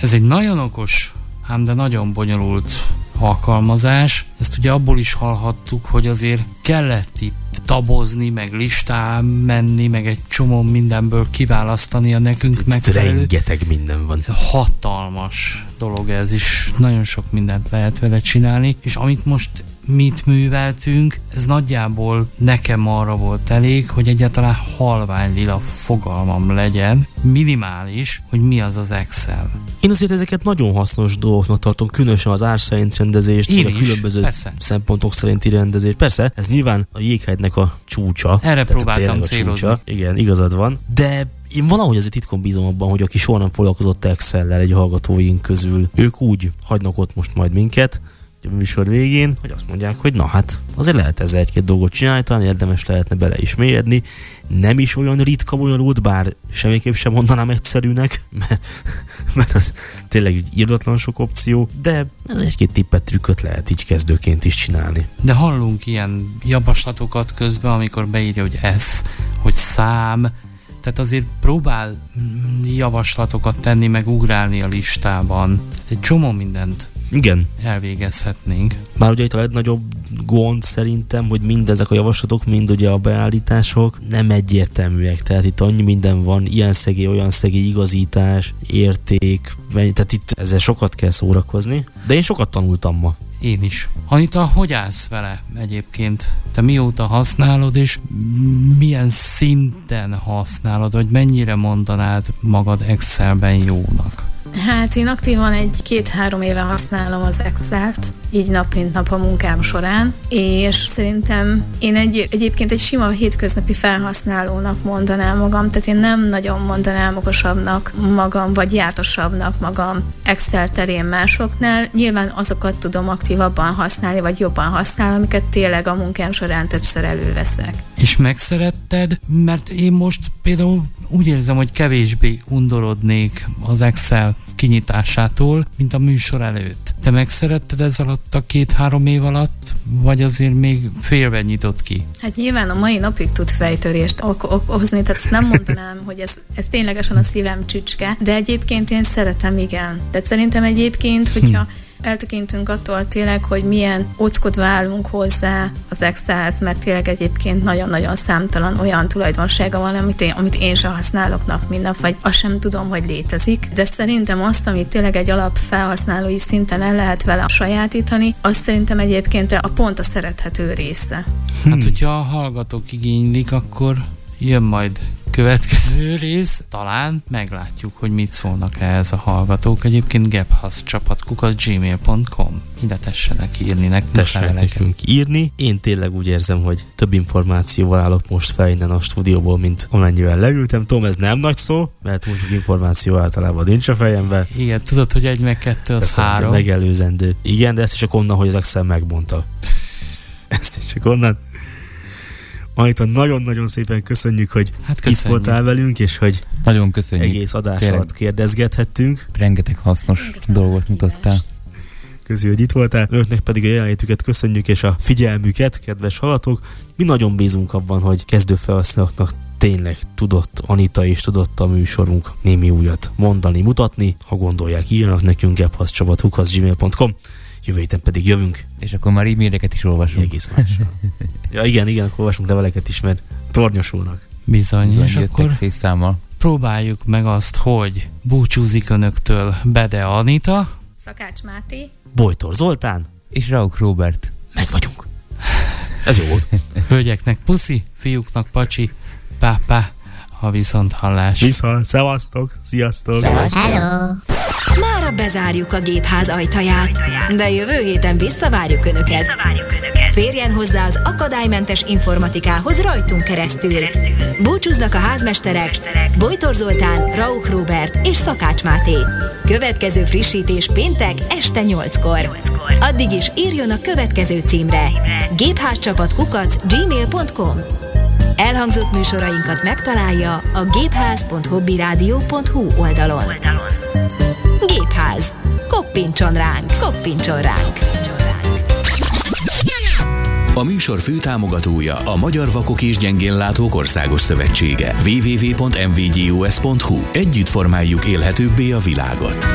Ez egy nagyon okos, ám de nagyon bonyolult alkalmazás. Ezt ugye abból is hallhattuk, hogy azért kellett itt tabozni, meg listán menni, meg egy csomó mindenből kiválasztani a nekünk megfelelő. rengeteg minden van. Hatalmas dolog ez is, nagyon sok mindent lehet vele csinálni, és amit most mit műveltünk, ez nagyjából nekem arra volt elég, hogy egyáltalán halvány lila fogalmam legyen, minimális, hogy mi az az Excel. Én azért ezeket nagyon hasznos dolgoknak tartom, különösen az ár szerint rendezést, Én a is, különböző persze. szempontok szerinti rendezést. Persze, ez nyilván a jéghegynek a csúcsa. Erre próbáltam célozni. Igen, igazad van. De én valahogy azért titkon bízom abban, hogy aki soha nem foglalkozott Excel-lel egy hallgatóink közül, ők úgy hagynak ott most majd minket, a műsor végén, hogy azt mondják, hogy na hát, azért lehet ezzel egy-két dolgot csinálni, talán érdemes lehetne bele is mélyedni. Nem is olyan ritka bonyolult, bár semmiképp sem mondanám egyszerűnek, *laughs* mert, mert az tényleg így írdatlan sok opció, de ez egy-két tippet, trükköt lehet így kezdőként is csinálni. De hallunk ilyen javaslatokat közben, amikor beírja, hogy ez, hogy szám, tehát azért próbál javaslatokat tenni, meg ugrálni a listában. Ez egy csomó mindent Igen, elvégezhetnénk. Már ugye itt a legnagyobb gond szerintem, hogy mindezek a javaslatok, mind ugye a beállítások nem egyértelműek. Tehát itt annyi minden van, ilyen szegély, olyan szegély, igazítás, érték, tehát itt ezzel sokat kell szórakozni. De én sokat tanultam ma. Én is. Anita, hogy állsz vele egyébként? Te mióta használod, és milyen szinten használod, vagy mennyire mondanád magad Excelben jónak? Hát én aktívan egy két-három éve használom az Excel-t, így nap mint nap a munkám során, és szerintem én egy, egyébként egy sima hétköznapi felhasználónak mondanám magam, tehát én nem nagyon mondanám okosabbnak magam, vagy jártosabbnak magam Excel terén másoknál. Nyilván azokat tudom aktívabban használni, vagy jobban használni, amiket tényleg a munkám során többször előveszek. És megszeretted? Mert én most például úgy érzem, hogy kevésbé undorodnék az Excel kinyitásától, mint a műsor előtt. Te megszeretted ez alatt a két-három év alatt, vagy azért még félve nyitott ki? Hát nyilván a mai napig tud fejtörést ok- ok- okozni, tehát ezt nem mondanám, *laughs* hogy ez, ez ténylegesen a szívem csücske, de egyébként én szeretem, igen. Tehát szerintem egyébként, hogyha eltekintünk attól tényleg, hogy milyen ockodva állunk hozzá az Excelhez, mert tényleg egyébként nagyon-nagyon számtalan olyan tulajdonsága van, amit én, amit én sem használok nap, mint nap, vagy azt sem tudom, hogy létezik. De szerintem azt, amit tényleg egy alap felhasználói szinten el lehet vele sajátítani, azt szerintem egyébként a pont a szerethető része. Hát, hogyha a hallgatók igénylik, akkor jön majd következő rész, talán meglátjuk, hogy mit szólnak ehhez a hallgatók. Egyébként gebhaszcsapatkukat gmail.com ide tessenek írni nekünk Tessenek leveleket. nekünk írni. Én tényleg úgy érzem, hogy több információval állok most fel innen a stúdióból, mint amennyivel leültem. Tudom, ez nem nagy szó, mert sok információ általában nincs a fejemben. Igen, tudod, hogy egy meg kettő az ez három. megelőzendő. Igen, de ezt is csak onnan, hogy az Excel megmondta. Ezt is csak onnan. Anita, nagyon-nagyon szépen köszönjük, hogy Hát itt köszönjük. voltál velünk, és hogy Nagyon köszönjük. egész adás Tényleg. alatt kérdezgethettünk. Rengeteg hasznos Köszönöm dolgot mutattál. Köszi, hogy itt voltál. Önöknek pedig a jelenlétüket köszönjük, és a figyelmüket, kedves hallgatók. Mi nagyon bízunk abban, hogy kezdő felhasználóknak tényleg tudott Anita és tudott a műsorunk némi újat mondani, mutatni. Ha gondolják, írjanak nekünk gebhaszcsapathukaszgmail.com Jövő héten pedig jövünk. És akkor már e-maileket is olvasunk. Egész más. *laughs* ja igen, igen, akkor olvasunk leveleket is, mert tornyosulnak. Bizony, Bizony, és akkor számmal. próbáljuk meg azt, hogy búcsúzik önöktől Bede Anita, Szakács Máté, Bojtor Zoltán, És Rauk Robert. meg vagyunk. Ez jó volt. *laughs* hölgyeknek puszi, fiúknak pacsi, pápá, a viszont hallás. Viszont, szevasztok, sziasztok. Bezárjuk a gépház ajtaját, de jövő héten visszavárjuk Önöket. Férjen hozzá az akadálymentes informatikához rajtunk keresztül. Búcsúznak a házmesterek Bojtor Zoltán, Rauch Robert és Szakács Máté. Következő frissítés péntek este 8-kor. Addig is írjon a következő címre gépházcsapatkukac gmail.com Elhangzott műsorainkat megtalálja a gépház.hobbyradio.hu oldalon. Gépház. Koppintson ránk, koppintson ránk. A műsor főtámogatója a Magyar Vakok és Gyengénlátók Országos Szövetsége. www.mvgus.hu Együtt formáljuk élhetőbbé a világot.